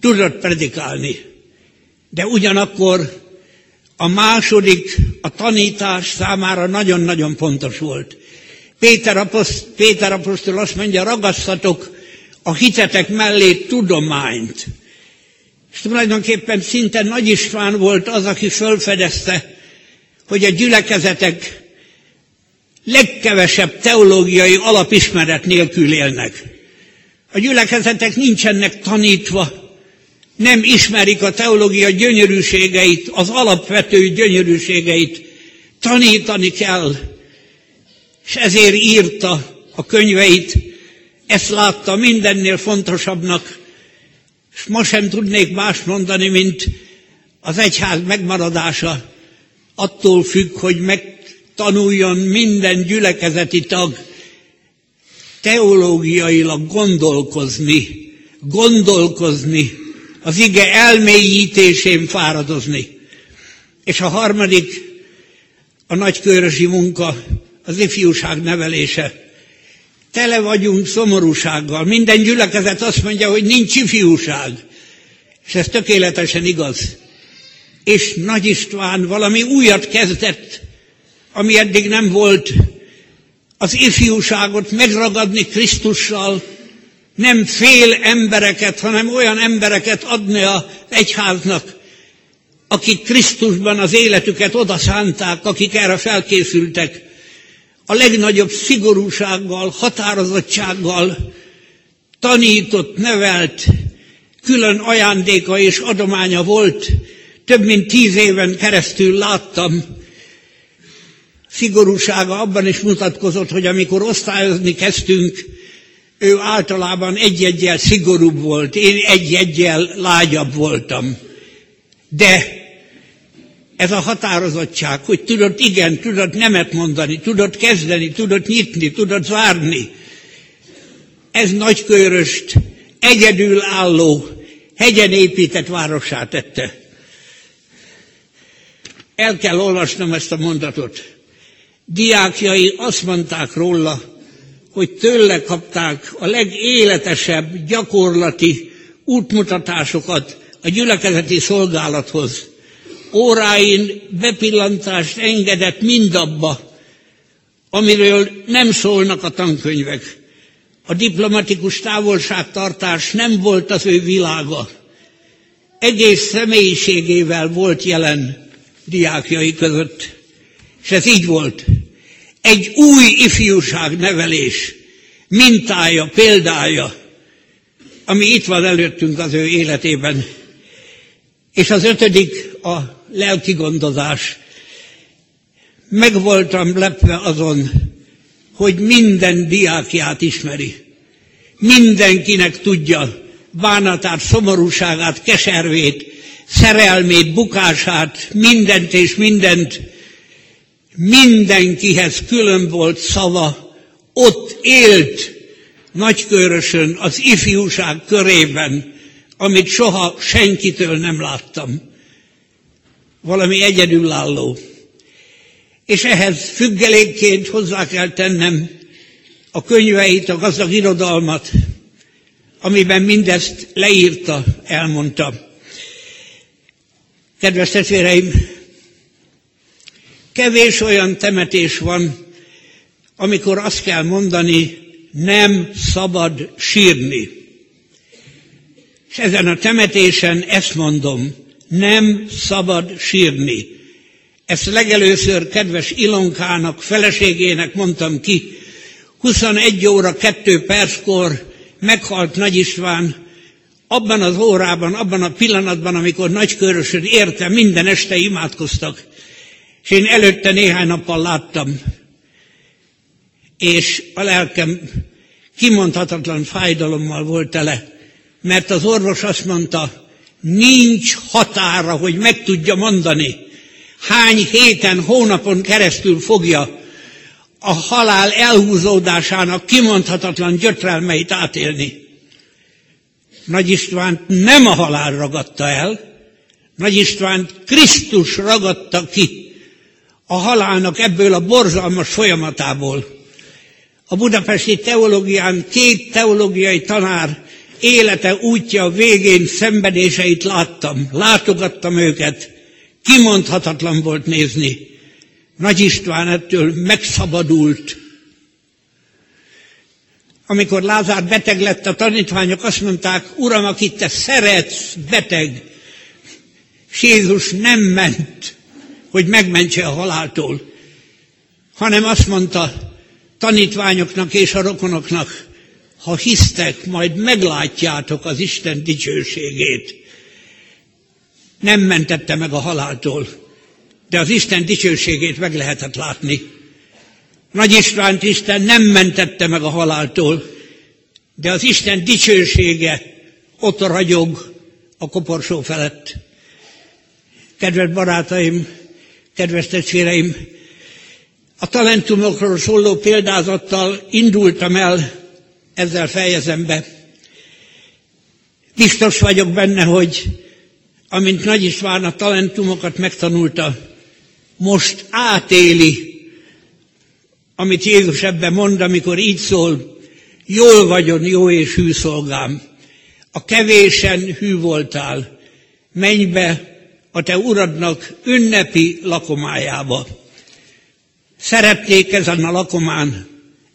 Tudott predikálni. De ugyanakkor a második, a tanítás számára nagyon-nagyon fontos volt. Péter, aposzt, Péter apostol azt mondja, ragasztatok a hitetek mellé tudományt. És tulajdonképpen szinte Nagy István volt az, aki fölfedezte, hogy a gyülekezetek legkevesebb teológiai alapismeret nélkül élnek. A gyülekezetek nincsenek tanítva, nem ismerik a teológia gyönyörűségeit, az alapvető gyönyörűségeit. Tanítani kell, és ezért írta a könyveit, ezt látta mindennél fontosabbnak, és ma sem tudnék más mondani, mint az egyház megmaradása attól függ, hogy megtanuljon minden gyülekezeti tag teológiailag gondolkozni, gondolkozni, az ige elmélyítésén fáradozni. És a harmadik, a nagykörösi munka, az ifjúság nevelése. Tele vagyunk szomorúsággal. Minden gyülekezet azt mondja, hogy nincs ifjúság. És ez tökéletesen igaz. És Nagy István valami újat kezdett, ami eddig nem volt. Az ifjúságot megragadni Krisztussal, nem fél embereket, hanem olyan embereket adni az egyháznak, akik Krisztusban az életüket oda szánták, akik erre felkészültek, a legnagyobb szigorúsággal, határozottsággal tanított, nevelt, külön ajándéka és adománya volt. Több mint tíz éven keresztül láttam, szigorúsága abban is mutatkozott, hogy amikor osztályozni kezdtünk, ő általában egy-egyel szigorúbb volt, én egy-egyel lágyabb voltam. De ez a határozottság, hogy tudod igen, tudod nemet mondani, tudod kezdeni, tudod nyitni, tudod zárni, ez nagyköröst egyedülálló, hegyen épített városát tette. El kell olvasnom ezt a mondatot. Diákjai azt mondták róla, hogy tőle kapták a legéletesebb gyakorlati útmutatásokat a gyülekezeti szolgálathoz. Óráin bepillantást engedett mindabba, amiről nem szólnak a tankönyvek. A diplomatikus távolságtartás nem volt az ő világa. Egész személyiségével volt jelen diákjai között. És ez így volt. Egy új ifjúság nevelés mintája, példája, ami itt van előttünk az ő életében. És az ötödik a lelki gondozás. Meg voltam lepve azon, hogy minden diákját ismeri. Mindenkinek tudja bánatát, szomorúságát, keservét, szerelmét, bukását, mindent és mindent. Mindenkihez külön volt szava, ott élt nagykörösön, az ifjúság körében, amit soha senkitől nem láttam. Valami egyedülálló. És ehhez függelékként hozzá kell tennem a könyveit, a gazdag irodalmat, amiben mindezt leírta, elmondta. Kedves testvéreim, kevés olyan temetés van, amikor azt kell mondani, nem szabad sírni. És ezen a temetésen ezt mondom, nem szabad sírni. Ezt legelőször kedves Ilonkának, feleségének mondtam ki, 21 óra 2 perckor meghalt Nagy István, abban az órában, abban a pillanatban, amikor Nagykörösön érte, minden este imádkoztak. És én előtte néhány nappal láttam, és a lelkem kimondhatatlan fájdalommal volt tele, mert az orvos azt mondta, nincs határa, hogy meg tudja mondani, hány héten, hónapon keresztül fogja a halál elhúzódásának kimondhatatlan gyötrelmeit átélni. Nagy Istvánt nem a halál ragadta el, Nagy Istvánt Krisztus ragadta ki a halálnak ebből a borzalmas folyamatából. A budapesti teológián két teológiai tanár élete útja végén szenvedéseit láttam, látogattam őket, kimondhatatlan volt nézni. Nagy István ettől megszabadult. Amikor Lázár beteg lett, a tanítványok azt mondták, Uram, akit te szeretsz, beteg. És Jézus nem ment, hogy megmentse a haláltól, hanem azt mondta tanítványoknak és a rokonoknak, ha hisztek, majd meglátjátok az Isten dicsőségét. Nem mentette meg a haláltól, de az Isten dicsőségét meg lehetett látni. Nagy Istvánt Isten nem mentette meg a haláltól, de az Isten dicsősége ott ragyog a koporsó felett. Kedves barátaim, kedves testvéreim, a talentumokról szóló példázattal indultam el, ezzel fejezem be. Biztos vagyok benne, hogy amint Nagy István a talentumokat megtanulta, most átéli, amit Jézus ebben mond, amikor így szól, jól vagyon, jó és hű szolgám. A kevésen hű voltál, menj be a te uradnak ünnepi lakomájába. Szeretnék ezen a lakomán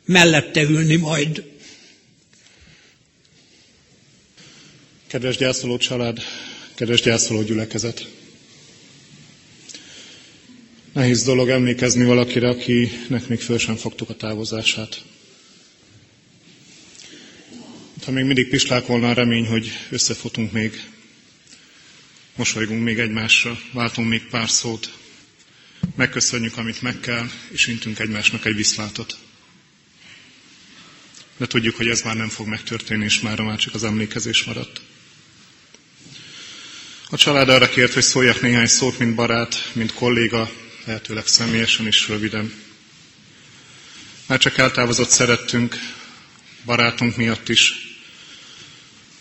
mellette ülni majd. Kedves gyászoló család, kedves gyászoló gyülekezet! Nehéz dolog emlékezni valakire, akinek még föl sem fogtuk a távozását. Ha még mindig pislákolna a remény, hogy összefotunk még, mosolygunk még egymásra, váltunk még pár szót, megköszönjük, amit meg kell, és intünk egymásnak egy viszlátot. De tudjuk, hogy ez már nem fog megtörténni, és már már csak az emlékezés maradt. A család arra kért, hogy szóljak néhány szót, mint barát, mint kolléga, lehetőleg személyesen is röviden. Már csak eltávozott szerettünk, barátunk miatt is.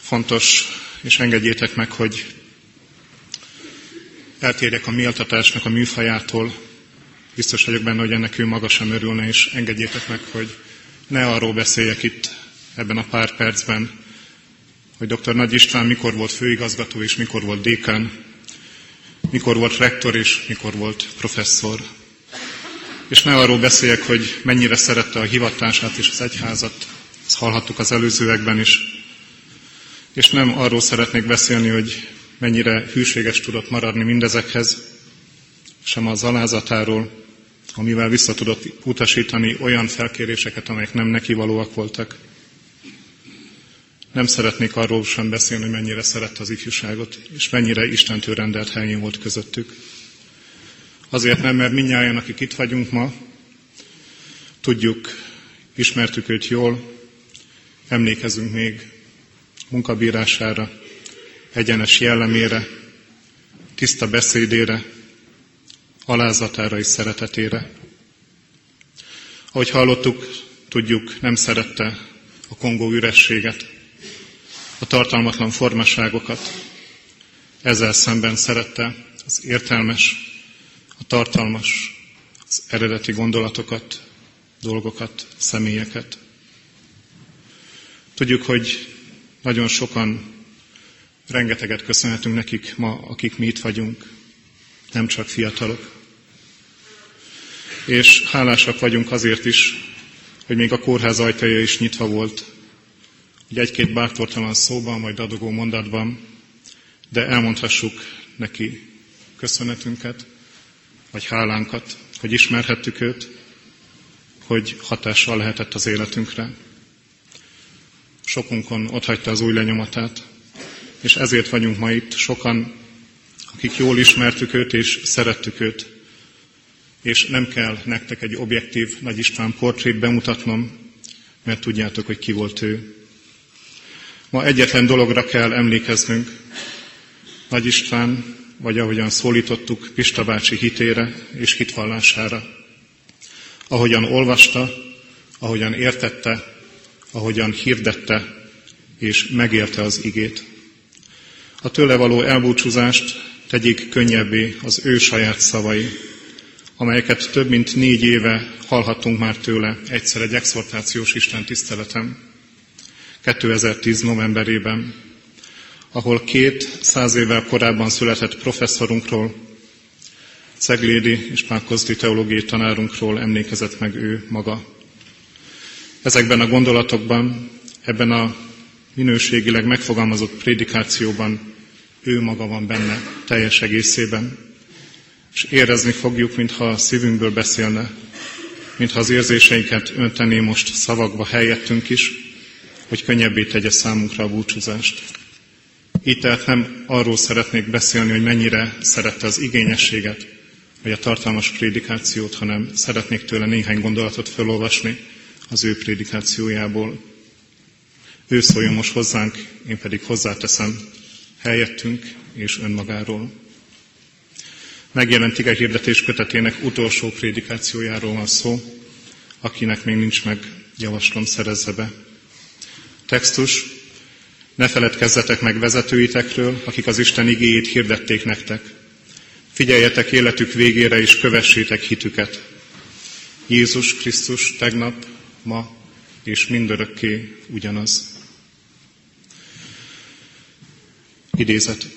Fontos, és engedjétek meg, hogy eltérjek a méltatásnak a műfajától. Biztos vagyok benne, hogy ennek ő maga sem örülne, és engedjétek meg, hogy ne arról beszéljek itt ebben a pár percben, hogy dr. Nagy István mikor volt főigazgató és mikor volt dékán, mikor volt rektor és mikor volt professzor. És ne arról beszéljek, hogy mennyire szerette a hivatását és az egyházat, ezt hallhattuk az előzőekben is. És nem arról szeretnék beszélni, hogy mennyire hűséges tudott maradni mindezekhez, sem az alázatáról, amivel vissza tudott utasítani olyan felkéréseket, amelyek nem neki valóak voltak. Nem szeretnék arról sem beszélni, hogy mennyire szerette az ifjúságot, és mennyire Istentől rendelt helyén volt közöttük. Azért nem, mert minnyáján, akik itt vagyunk ma, tudjuk, ismertük őt jól, emlékezünk még munkabírására, egyenes jellemére, tiszta beszédére, alázatára és szeretetére. Ahogy hallottuk, tudjuk, nem szerette a kongó ürességet, a tartalmatlan formaságokat. Ezzel szemben szerette az értelmes, a tartalmas, az eredeti gondolatokat, dolgokat, személyeket. Tudjuk, hogy nagyon sokan rengeteget köszönhetünk nekik ma, akik mi itt vagyunk, nem csak fiatalok. És hálásak vagyunk azért is, hogy még a kórház ajtaja is nyitva volt, hogy egy-két bártortalan szóban, vagy dadogó mondatban, de elmondhassuk neki köszönetünket, vagy hálánkat, hogy ismerhettük őt, hogy hatással lehetett az életünkre. Sokunkon ott hagyta az új lenyomatát, és ezért vagyunk ma itt sokan, akik jól ismertük őt és szerettük őt, és nem kell nektek egy objektív Nagy István portrét bemutatnom, mert tudjátok, hogy ki volt ő. Ma egyetlen dologra kell emlékeznünk, Nagy István, vagy ahogyan szólítottuk, Pista bácsi hitére és hitvallására. Ahogyan olvasta, ahogyan értette, ahogyan hirdette és megérte az igét. A tőle való elbúcsúzást tegyék könnyebbé az ő saját szavai, amelyeket több mint négy éve hallhattunk már tőle egyszer egy exhortációs Isten tiszteletem. 2010 novemberében, ahol két száz évvel korábban született professzorunkról, Ceglédi és Pákozdi teológiai tanárunkról emlékezett meg ő maga. Ezekben a gondolatokban, ebben a minőségileg megfogalmazott prédikációban ő maga van benne teljes egészében. És érezni fogjuk, mintha a szívünkből beszélne, mintha az érzéseinket öntené most szavakba helyettünk is, hogy könnyebbé tegye számunkra a búcsúzást. Itt tehát nem arról szeretnék beszélni, hogy mennyire szerette az igényességet, vagy a tartalmas prédikációt, hanem szeretnék tőle néhány gondolatot felolvasni az ő prédikációjából. Ő szóljon most hozzánk, én pedig hozzáteszem helyettünk és önmagáról. Megjelent ige hirdetés kötetének utolsó prédikációjáról van szó, akinek még nincs meg, javaslom szerezze be. Textus, ne feledkezzetek meg vezetőitekről, akik az Isten igéjét hirdették nektek. Figyeljetek életük végére, és kövessétek hitüket. Jézus Krisztus tegnap, ma és mindörökké ugyanaz. Idézet.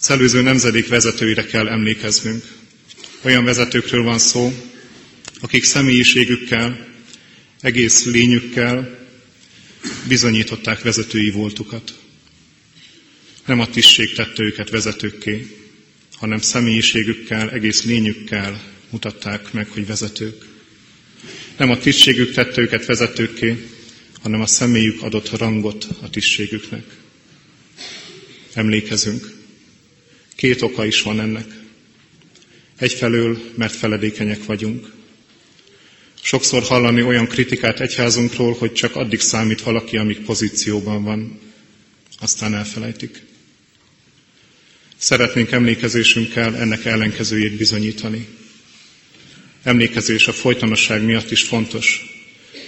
Az előző nemzedék vezetőire kell emlékeznünk. Olyan vezetőkről van szó, akik személyiségükkel, egész lényükkel bizonyították vezetői voltukat. Nem a tisztség tette őket vezetőkké, hanem személyiségükkel, egész lényükkel mutatták meg, hogy vezetők. Nem a tisztségük tette őket vezetőkké, hanem a személyük adott rangot a tisztségüknek. Emlékezünk. Két oka is van ennek. Egyfelől, mert feledékenyek vagyunk. Sokszor hallani olyan kritikát egyházunkról, hogy csak addig számít valaki, amíg pozícióban van. Aztán elfelejtik. Szeretnénk emlékezésünkkel ennek ellenkezőjét bizonyítani. Emlékezés a folytonosság miatt is fontos,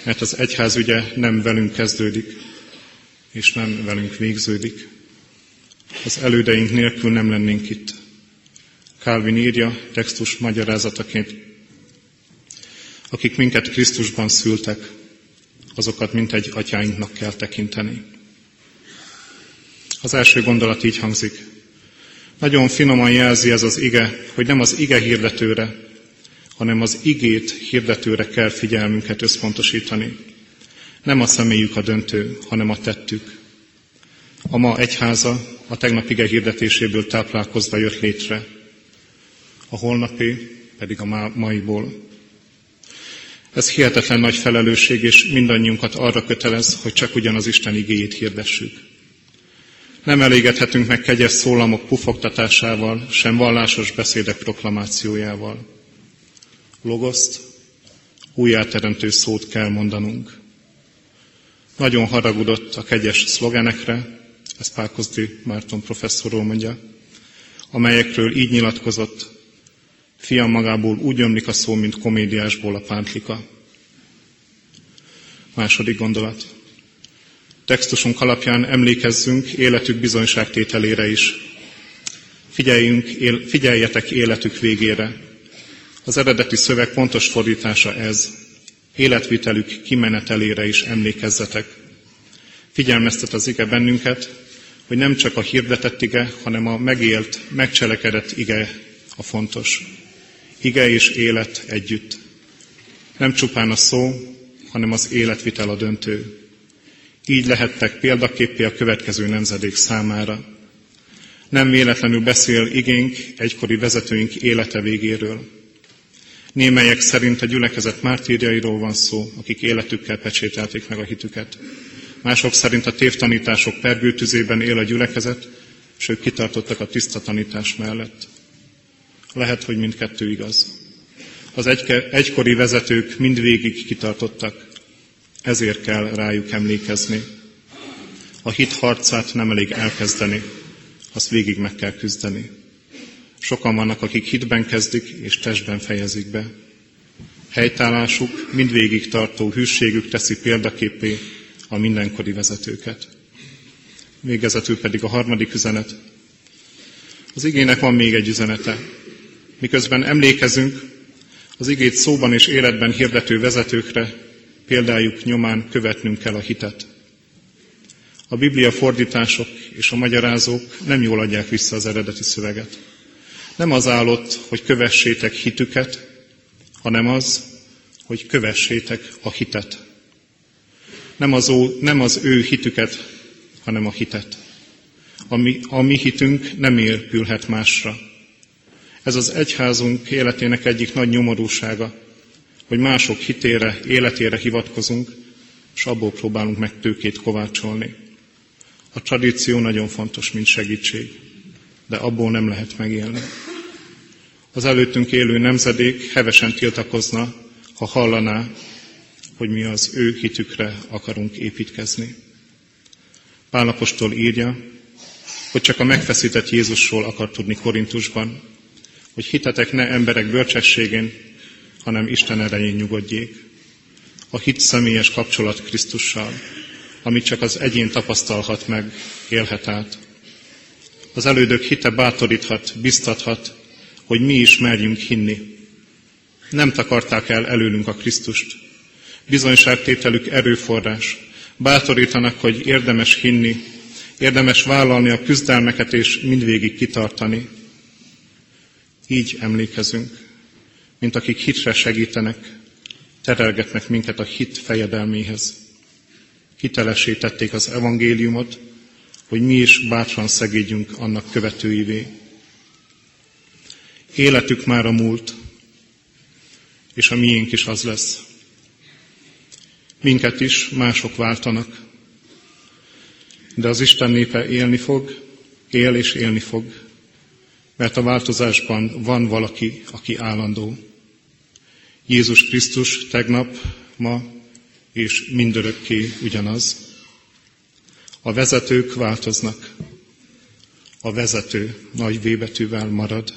mert az egyház ügye nem velünk kezdődik, és nem velünk végződik. Az elődeink nélkül nem lennénk itt. Calvin írja textus magyarázataként, akik minket Krisztusban szültek, azokat mint egy atyáinknak kell tekinteni. Az első gondolat így hangzik. Nagyon finoman jelzi ez az ige, hogy nem az ige hirdetőre, hanem az igét hirdetőre kell figyelmünket összpontosítani. Nem a személyük a döntő, hanem a tettük. A ma egyháza a tegnap ige hirdetéséből táplálkozva jött létre, a holnapi pedig a maiból. Ez hihetetlen nagy felelősség, és mindannyiunkat arra kötelez, hogy csak ugyanaz Isten igéjét hirdessük. Nem elégedhetünk meg kegyes szólamok pufogtatásával, sem vallásos beszédek proklamációjával. Logoszt, újjáteremtő szót kell mondanunk. Nagyon haragudott a kegyes szlogenekre, ezt Pálkozdi Márton professzorról mondja, amelyekről így nyilatkozott, fiam magából úgy ömlik a szó, mint komédiásból a pántlika. Második gondolat. Textusunk alapján emlékezzünk életük bizonyságtételére is. Figyeljünk, él, figyeljetek életük végére. Az eredeti szöveg pontos fordítása ez. Életvitelük kimenetelére is emlékezzetek. Figyelmeztet az ige bennünket, hogy nem csak a hirdetett ige, hanem a megélt, megcselekedett ige a fontos. Ige és élet együtt. Nem csupán a szó, hanem az életvitel a döntő. Így lehettek példaképpé a következő nemzedék számára. Nem véletlenül beszél igénk egykori vezetőink élete végéről. Némelyek szerint a gyülekezet mártírjairól van szó, akik életükkel pecsételték meg a hitüket. Mások szerint a tévtanítások pergőtüzében él a gyülekezet, és ők kitartottak a tiszta tanítás mellett. Lehet, hogy mindkettő igaz. Az egykori vezetők mindvégig kitartottak, ezért kell rájuk emlékezni. A hit harcát nem elég elkezdeni, azt végig meg kell küzdeni. Sokan vannak, akik hitben kezdik és testben fejezik be. Helytállásuk, mindvégig tartó hűségük teszi példaképé a mindenkori vezetőket. Végezetül pedig a harmadik üzenet. Az igének van még egy üzenete. Miközben emlékezünk az igét szóban és életben hirdető vezetőkre, példájuk nyomán követnünk kell a hitet. A Biblia fordítások és a magyarázók nem jól adják vissza az eredeti szöveget. Nem az állott, hogy kövessétek hitüket, hanem az, hogy kövessétek a hitet. Nem az, ó, nem az ő hitüket, hanem a hitet. A mi, a mi hitünk nem épülhet másra. Ez az egyházunk életének egyik nagy nyomorúsága, hogy mások hitére, életére hivatkozunk, és abból próbálunk meg tőkét kovácsolni. A tradíció nagyon fontos, mint segítség, de abból nem lehet megélni. Az előttünk élő nemzedék hevesen tiltakozna, ha hallaná, hogy mi az ő hitükre akarunk építkezni. Pálapostól írja, hogy csak a megfeszített Jézusról akar tudni Korintusban, hogy hitetek ne emberek bölcsességén, hanem Isten erején nyugodjék. A hit személyes kapcsolat Krisztussal, amit csak az egyén tapasztalhat meg, élhet át. Az elődök hite bátoríthat, biztathat, hogy mi is merjünk hinni. Nem takarták el előlünk a Krisztust. Bizonyságtételük erőforrás. Bátorítanak, hogy érdemes hinni, érdemes vállalni a küzdelmeket és mindvégig kitartani. Így emlékezünk mint akik hitre segítenek, terelgetnek minket a hit fejedelméhez. Hitelesítették az evangéliumot, hogy mi is bátran szegédjünk annak követőivé. Életük már a múlt, és a miénk is az lesz. Minket is mások váltanak, de az Isten népe élni fog, él és élni fog, mert a változásban van valaki, aki állandó. Jézus Krisztus tegnap, ma és mindörökké ugyanaz. A vezetők változnak, a vezető nagy V marad.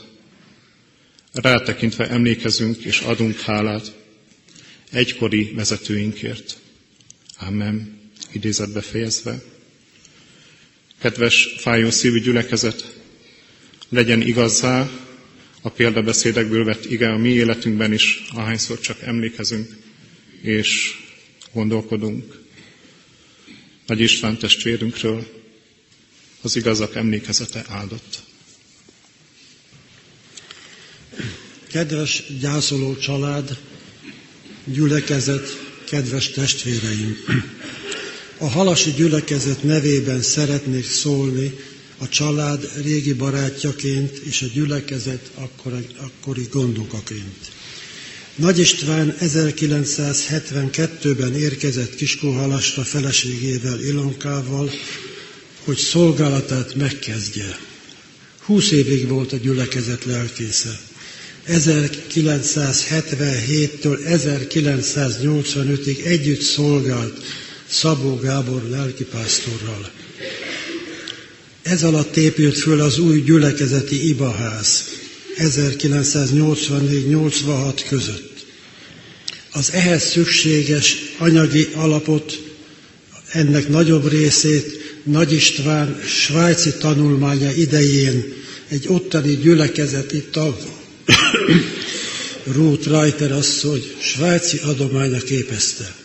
Rátekintve emlékezünk és adunk hálát egykori vezetőinkért. Amen. Idézet befejezve. Kedves fájó szívű gyülekezet, legyen igazzá a példabeszédekből vett ige a mi életünkben is, ahányszor csak emlékezünk és gondolkodunk. Nagy István testvérünkről az igazak emlékezete áldott. Kedves gyászoló család, gyülekezet, kedves testvéreim! A halasi gyülekezet nevében szeretnék szólni a család régi barátjaként és a gyülekezet akkori, akkori gondokaként. Nagy István 1972-ben érkezett Kiskóhalasra feleségével Ilonkával, hogy szolgálatát megkezdje. Húsz évig volt a gyülekezet lelkésze. 1977-től 1985-ig együtt szolgált Szabó Gábor lelkipásztorral. Ez alatt épült föl az új gyülekezeti ibaház 1984-86 között. Az ehhez szükséges anyagi alapot, ennek nagyobb részét Nagy István svájci tanulmánya idején egy ottani gyülekezeti tag, Ruth Reiter asszony svájci adománya képezte.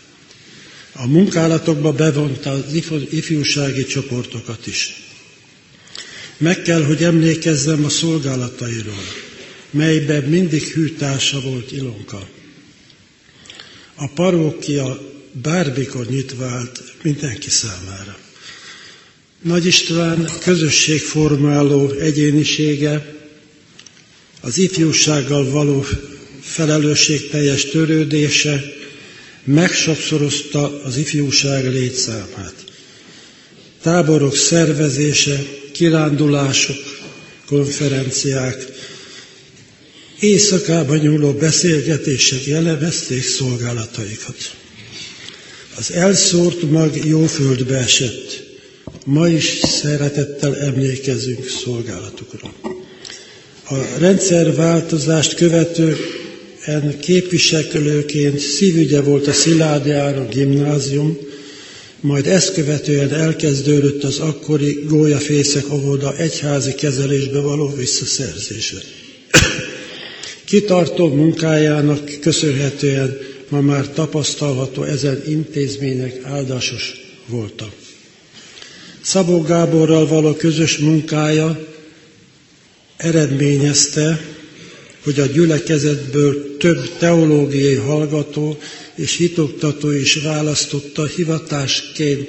A munkálatokba bevonta az ifjúsági csoportokat is. Meg kell, hogy emlékezzem a szolgálatairól, melyben mindig hűtársa volt Ilonka. A parókia bármikor nyitva állt mindenki számára. Nagy István közösségformáló egyénisége, az ifjúsággal való felelősségteljes törődése megsokszorozta az ifjúság létszámát. Táborok szervezése, kirándulások, konferenciák, éjszakában nyúló beszélgetések jellemezték szolgálataikat. Az elszórt mag jó földbe esett. Ma is szeretettel emlékezünk szolgálatukra. A rendszerváltozást követő en képviselőként szívügye volt a Sziládi Áron gimnázium, majd ezt követően elkezdődött az akkori gólyafészek óvoda egyházi kezelésbe való visszaszerzése. Kitartó munkájának köszönhetően ma már tapasztalható ezen intézmények áldásos voltak. Szabó Gáborral való közös munkája eredményezte, hogy a gyülekezetből több teológiai hallgató és hitoktató is választotta hivatásként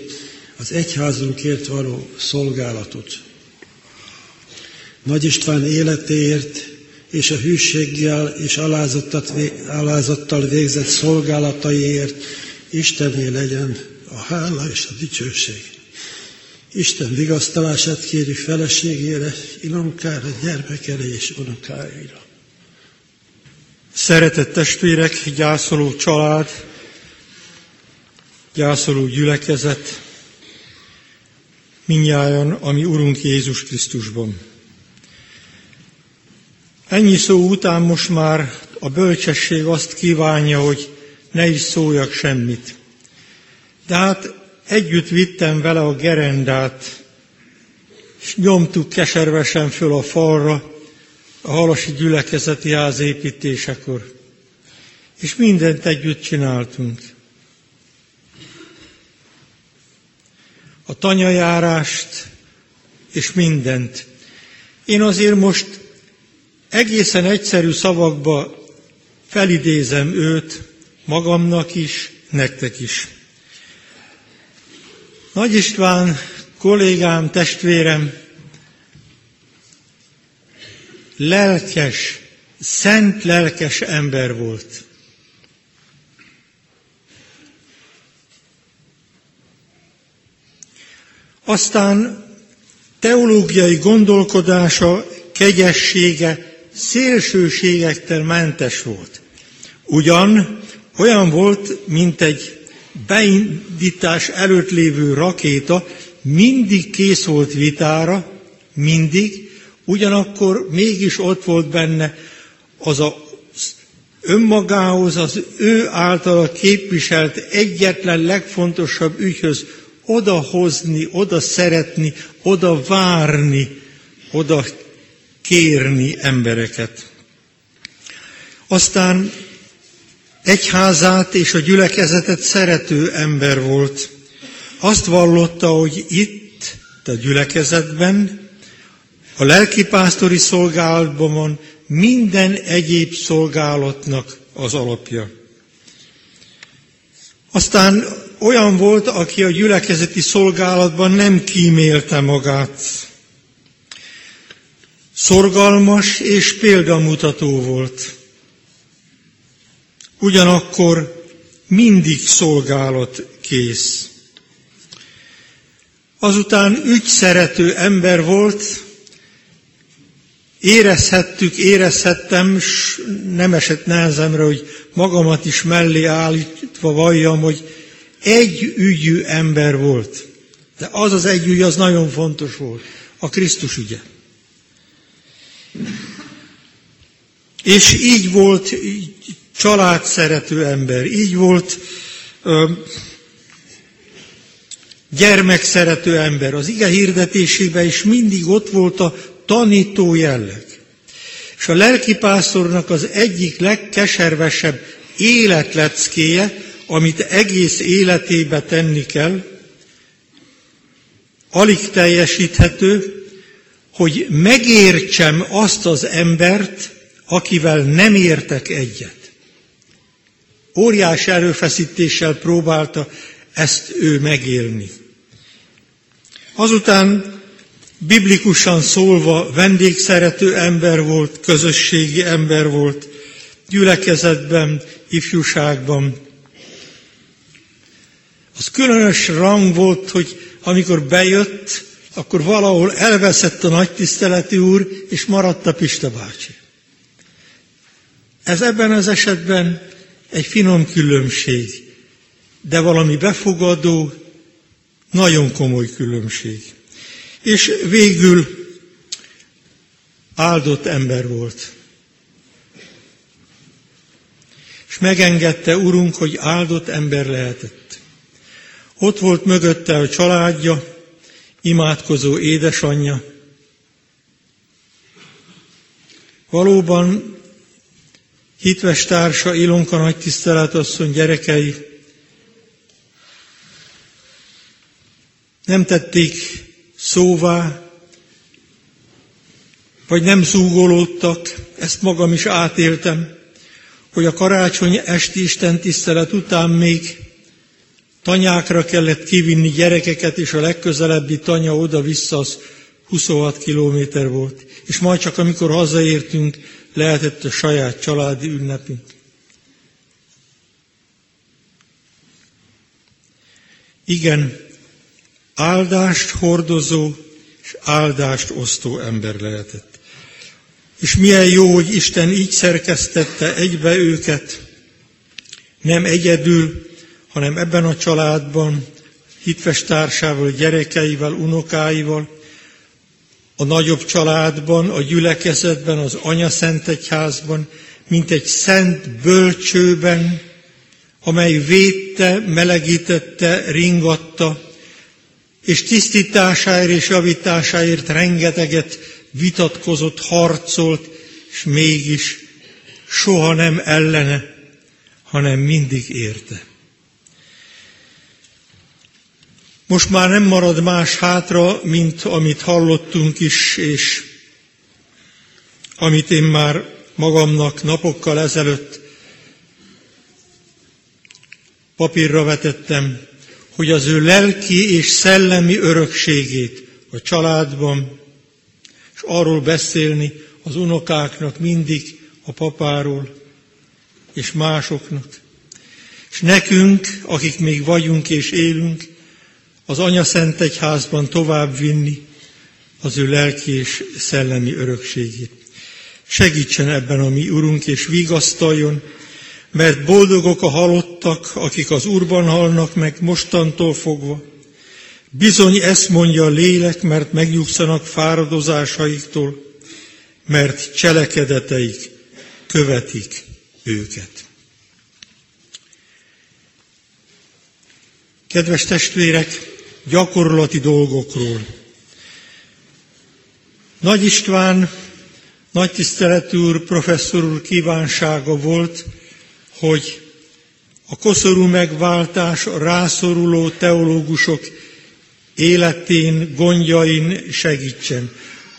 az egyházunkért való szolgálatot. Nagy István életéért és a hűséggel és alázattal végzett szolgálataiért Istené legyen a hála és a dicsőség. Isten vigasztalását kéri feleségére, Ilonkára, gyermekere és unokáira. Szeretett testvérek, gyászoló család, gyászoló gyülekezet, minnyáján, ami Urunk Jézus Krisztusban. Ennyi szó után most már a bölcsesség azt kívánja, hogy ne is szóljak semmit. De hát együtt vittem vele a gerendát, és nyomtuk keservesen föl a falra, a halasi gyülekezeti ház építésekor. És mindent együtt csináltunk. A tanyajárást és mindent. Én azért most egészen egyszerű szavakba felidézem őt, magamnak is, nektek is. Nagy István, kollégám, testvérem, lelkes, szent lelkes ember volt. Aztán teológiai gondolkodása, kegyessége szélsőségektől mentes volt. Ugyan olyan volt, mint egy beindítás előtt lévő rakéta, mindig kész volt vitára, mindig, ugyanakkor mégis ott volt benne az a önmagához, az ő általa képviselt egyetlen legfontosabb ügyhöz odahozni, oda szeretni, oda várni, oda kérni embereket. Aztán egyházát és a gyülekezetet szerető ember volt. Azt vallotta, hogy itt, a gyülekezetben, a lelkipásztori szolgálatban minden egyéb szolgálatnak az alapja. Aztán olyan volt, aki a gyülekezeti szolgálatban nem kímélte magát. Szorgalmas és példamutató volt. Ugyanakkor mindig szolgálat kész. Azután ügyszerető ember volt, érezhettük, érezhettem, és nem esett nehezemre, hogy magamat is mellé állítva valljam, hogy egy ügyű ember volt. De az az egy ügy, az nagyon fontos volt. A Krisztus ügye. És így volt családszerető ember, így volt ö, gyermekszerető ember. Az ige hirdetésében is mindig ott volt a tanító jelleg. És a lelkipásztornak az egyik legkeservesebb életleckéje, amit egész életébe tenni kell, alig teljesíthető, hogy megértsem azt az embert, akivel nem értek egyet. Óriás erőfeszítéssel próbálta ezt ő megélni. Azután biblikusan szólva vendégszerető ember volt, közösségi ember volt, gyülekezetben, ifjúságban. Az különös rang volt, hogy amikor bejött, akkor valahol elveszett a nagy tiszteleti úr, és maradt a Pista bácsi. Ez ebben az esetben egy finom különbség, de valami befogadó, nagyon komoly különbség. És végül áldott ember volt. És megengedte, Urunk, hogy áldott ember lehetett. Ott volt mögötte a családja, imádkozó édesanyja. Valóban hitves társa Ilonka nagy tiszteletasszony gyerekei nem tették szóvá, vagy nem zúgolódtak, ezt magam is átéltem, hogy a karácsony esti Isten tisztelet után még tanyákra kellett kivinni gyerekeket, és a legközelebbi tanya oda-vissza az 26 kilométer volt. És majd csak amikor hazaértünk, lehetett a saját családi ünnepünk. Igen, áldást hordozó és áldást osztó ember lehetett. És milyen jó, hogy Isten így szerkesztette egybe őket, nem egyedül, hanem ebben a családban, hitves társával, gyerekeivel, unokáival, a nagyobb családban, a gyülekezetben, az Anya Szent Egyházban, mint egy szent bölcsőben, amely védte, melegítette, ringatta, és tisztításáért és javításáért rengeteget vitatkozott, harcolt, és mégis soha nem ellene, hanem mindig érte. Most már nem marad más hátra, mint amit hallottunk is, és amit én már magamnak napokkal ezelőtt papírra vetettem, hogy az ő lelki és szellemi örökségét a családban, és arról beszélni az unokáknak mindig, a papáról és másoknak. És nekünk, akik még vagyunk és élünk, az Anya Szent Egyházban tovább vinni az ő lelki és szellemi örökségét. Segítsen ebben a mi Urunk, és vigasztaljon, mert boldogok a halottak, akik az Úrban halnak meg mostantól fogva. Bizony ezt mondja a lélek, mert megnyugszanak fáradozásaiktól, mert cselekedeteik követik őket. Kedves testvérek, gyakorlati dolgokról. Nagy István, nagy tiszteletű úr, professzor úr kívánsága volt, hogy a koszorú megváltás a rászoruló teológusok életén, gondjain segítsen.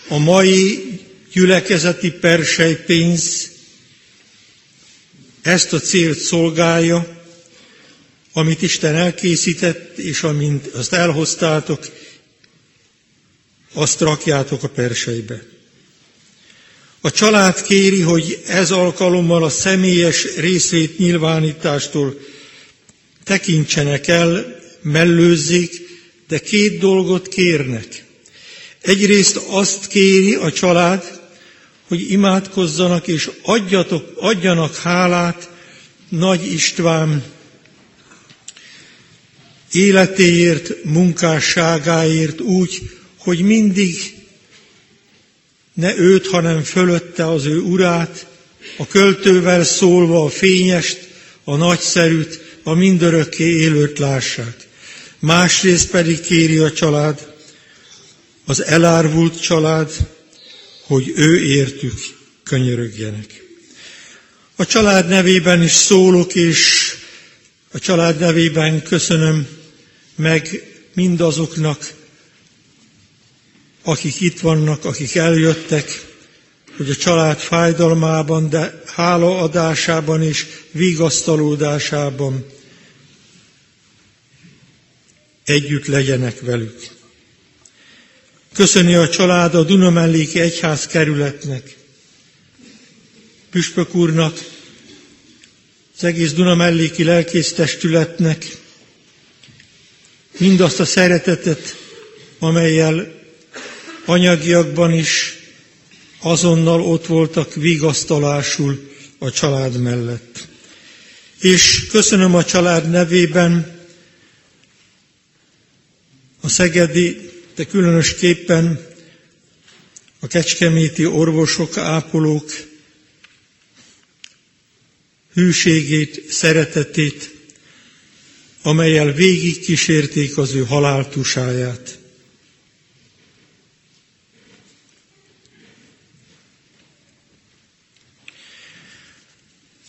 A mai gyülekezeti persejpénz ezt a célt szolgálja, amit Isten elkészített, és amint azt elhoztátok, azt rakjátok a perseibe. A család kéri, hogy ez alkalommal a személyes részvét nyilvánítástól tekintsenek el, mellőzzék, de két dolgot kérnek. Egyrészt azt kéri a család, hogy imádkozzanak és adjatok, adjanak hálát Nagy István életéért, munkásságáért úgy, hogy mindig ne őt, hanem fölötte az ő urát, a költővel szólva a fényest, a nagyszerűt, a mindörökké élőt lássák. Másrészt pedig kéri a család, az elárvult család, hogy ő értük könyörögjenek. A család nevében is szólok, és a család nevében köszönöm meg mindazoknak, akik itt vannak, akik eljöttek, hogy a család fájdalmában, de hálaadásában és vigasztalódásában együtt legyenek velük. Köszöni a család a Dunamelléki Egyház kerületnek, Püspök úrnak, az egész Dunamelléki lelkésztestületnek mindazt a szeretetet, amelyel anyagiakban is azonnal ott voltak vigasztalásul a család mellett. És köszönöm a család nevében a szegedi de különösképpen a kecskeméti orvosok, ápolók hűségét, szeretetét, amelyel végig kísérték az ő haláltusáját.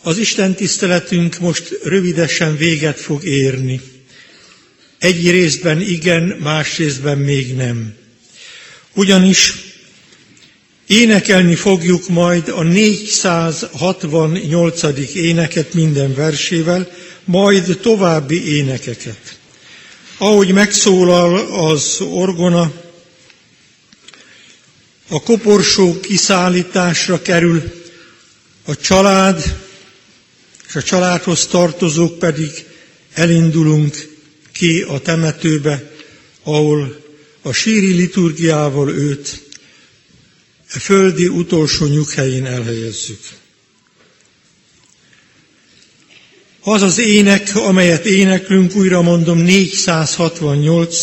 Az Isten tiszteletünk most rövidesen véget fog érni. Egy részben igen, más részben még nem. Ugyanis énekelni fogjuk majd a 468. éneket minden versével, majd további énekeket. Ahogy megszólal az orgona, a koporsó kiszállításra kerül, a család és a családhoz tartozók pedig elindulunk ki a temetőbe, ahol a síri liturgiával őt a földi utolsó nyughelyén elhelyezzük. Az az ének, amelyet éneklünk, újra mondom, 468,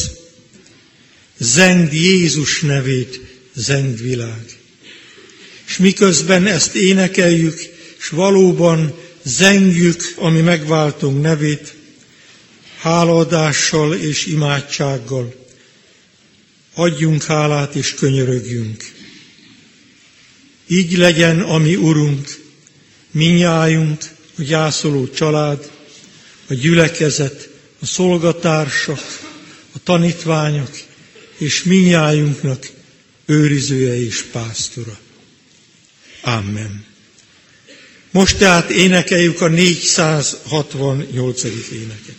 zengd Jézus nevét, zengd világ. És miközben ezt énekeljük, és valóban zengjük, ami megváltunk nevét, hálaadással és imádsággal. Adjunk hálát és könyörögjünk. Így legyen a mi Urunk, minnyájunk, a gyászoló család, a gyülekezet, a szolgatársak, a tanítványok, és minnyájunknak őrizője és pásztora. Amen. Most tehát énekeljük a 468. éneket.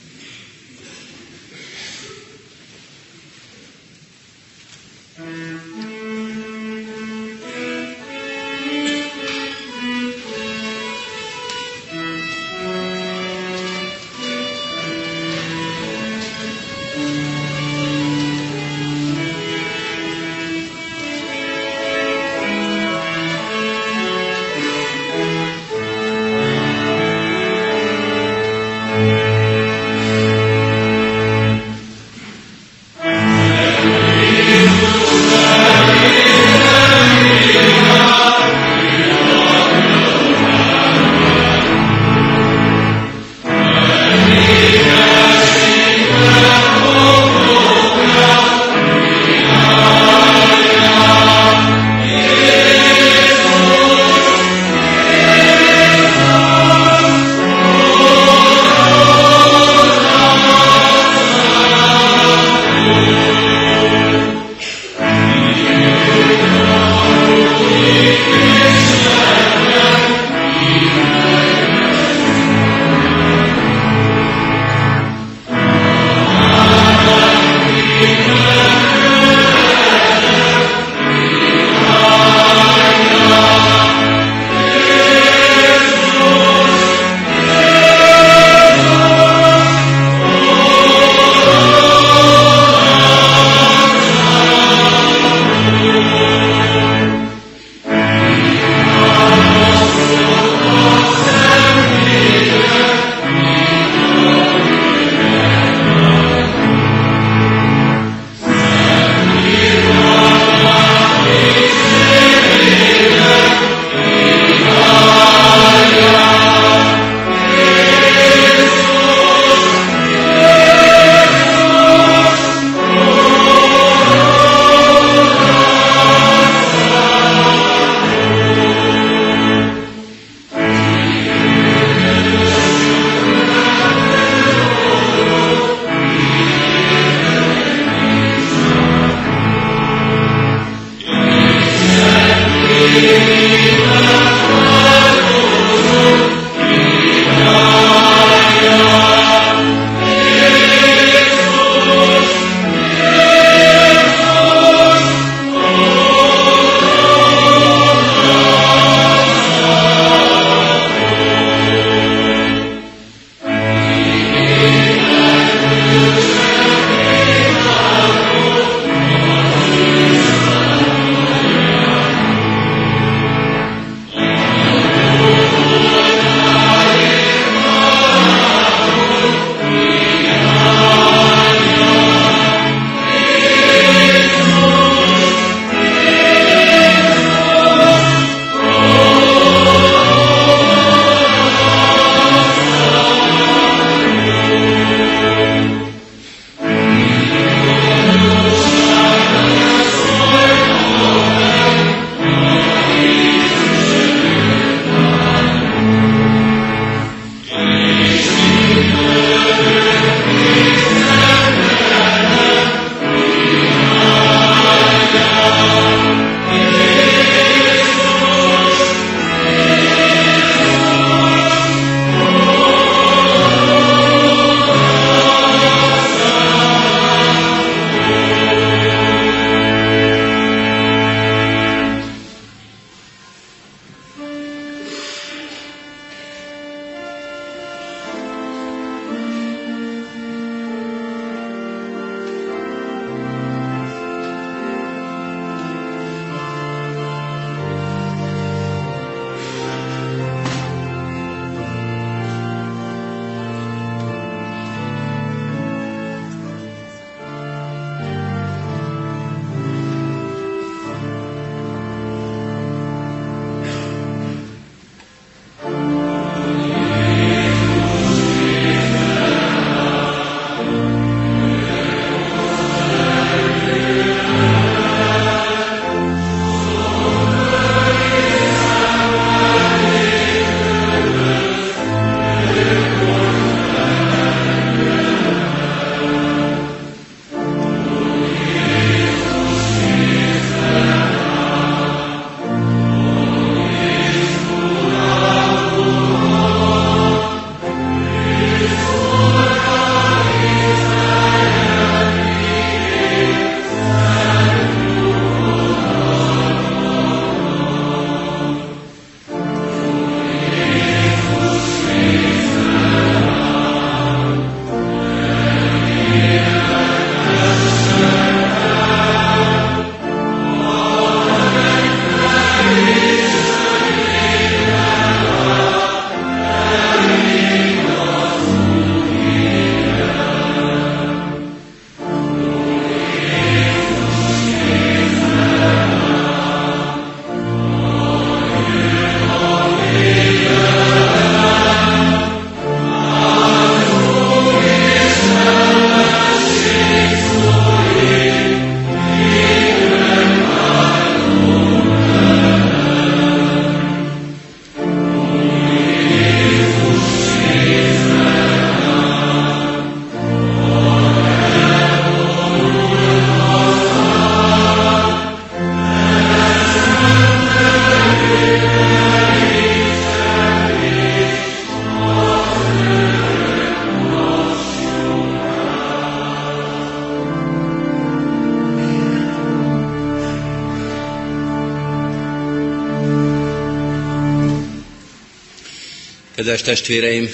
Kedves testvéreim,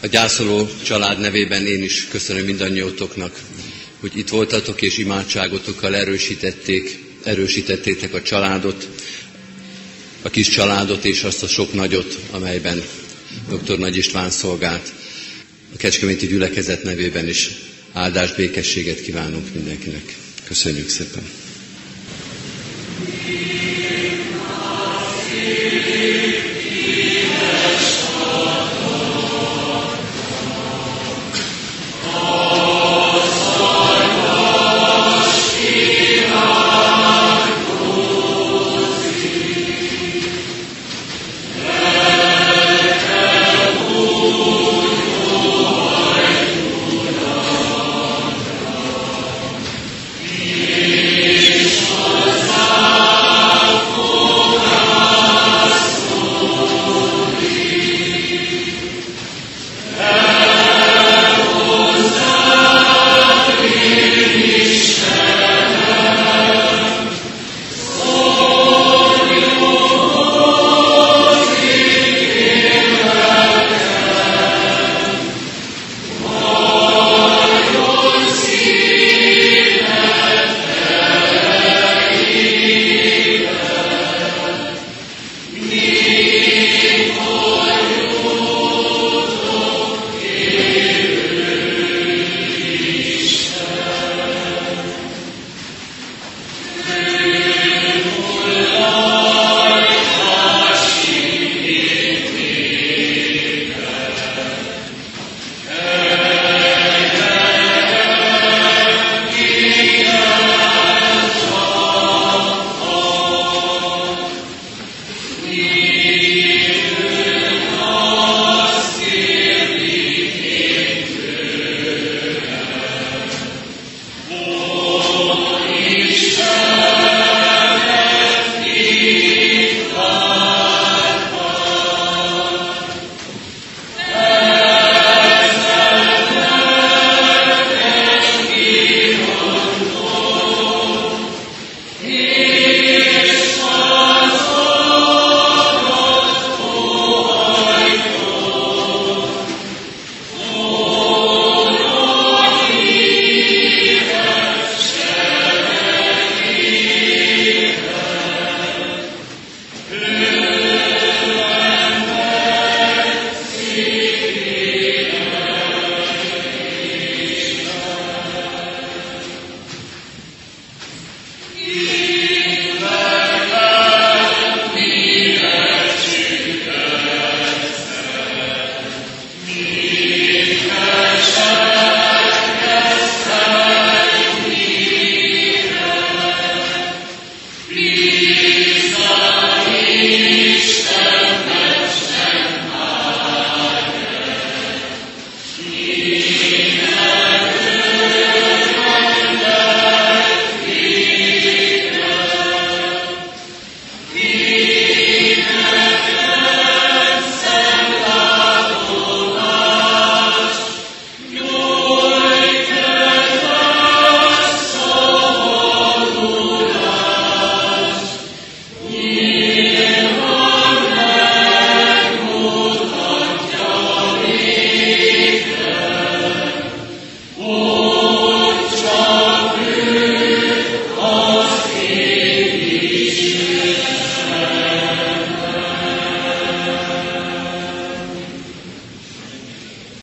a gyászoló család nevében én is köszönöm mindannyiótoknak, hogy itt voltatok és imádságotokkal erősítették, erősítettétek a családot, a kis családot és azt a sok nagyot, amelyben dr. Nagy István szolgált. A Kecskeméti gyülekezet nevében is áldás, békességet kívánunk mindenkinek. Köszönjük szépen!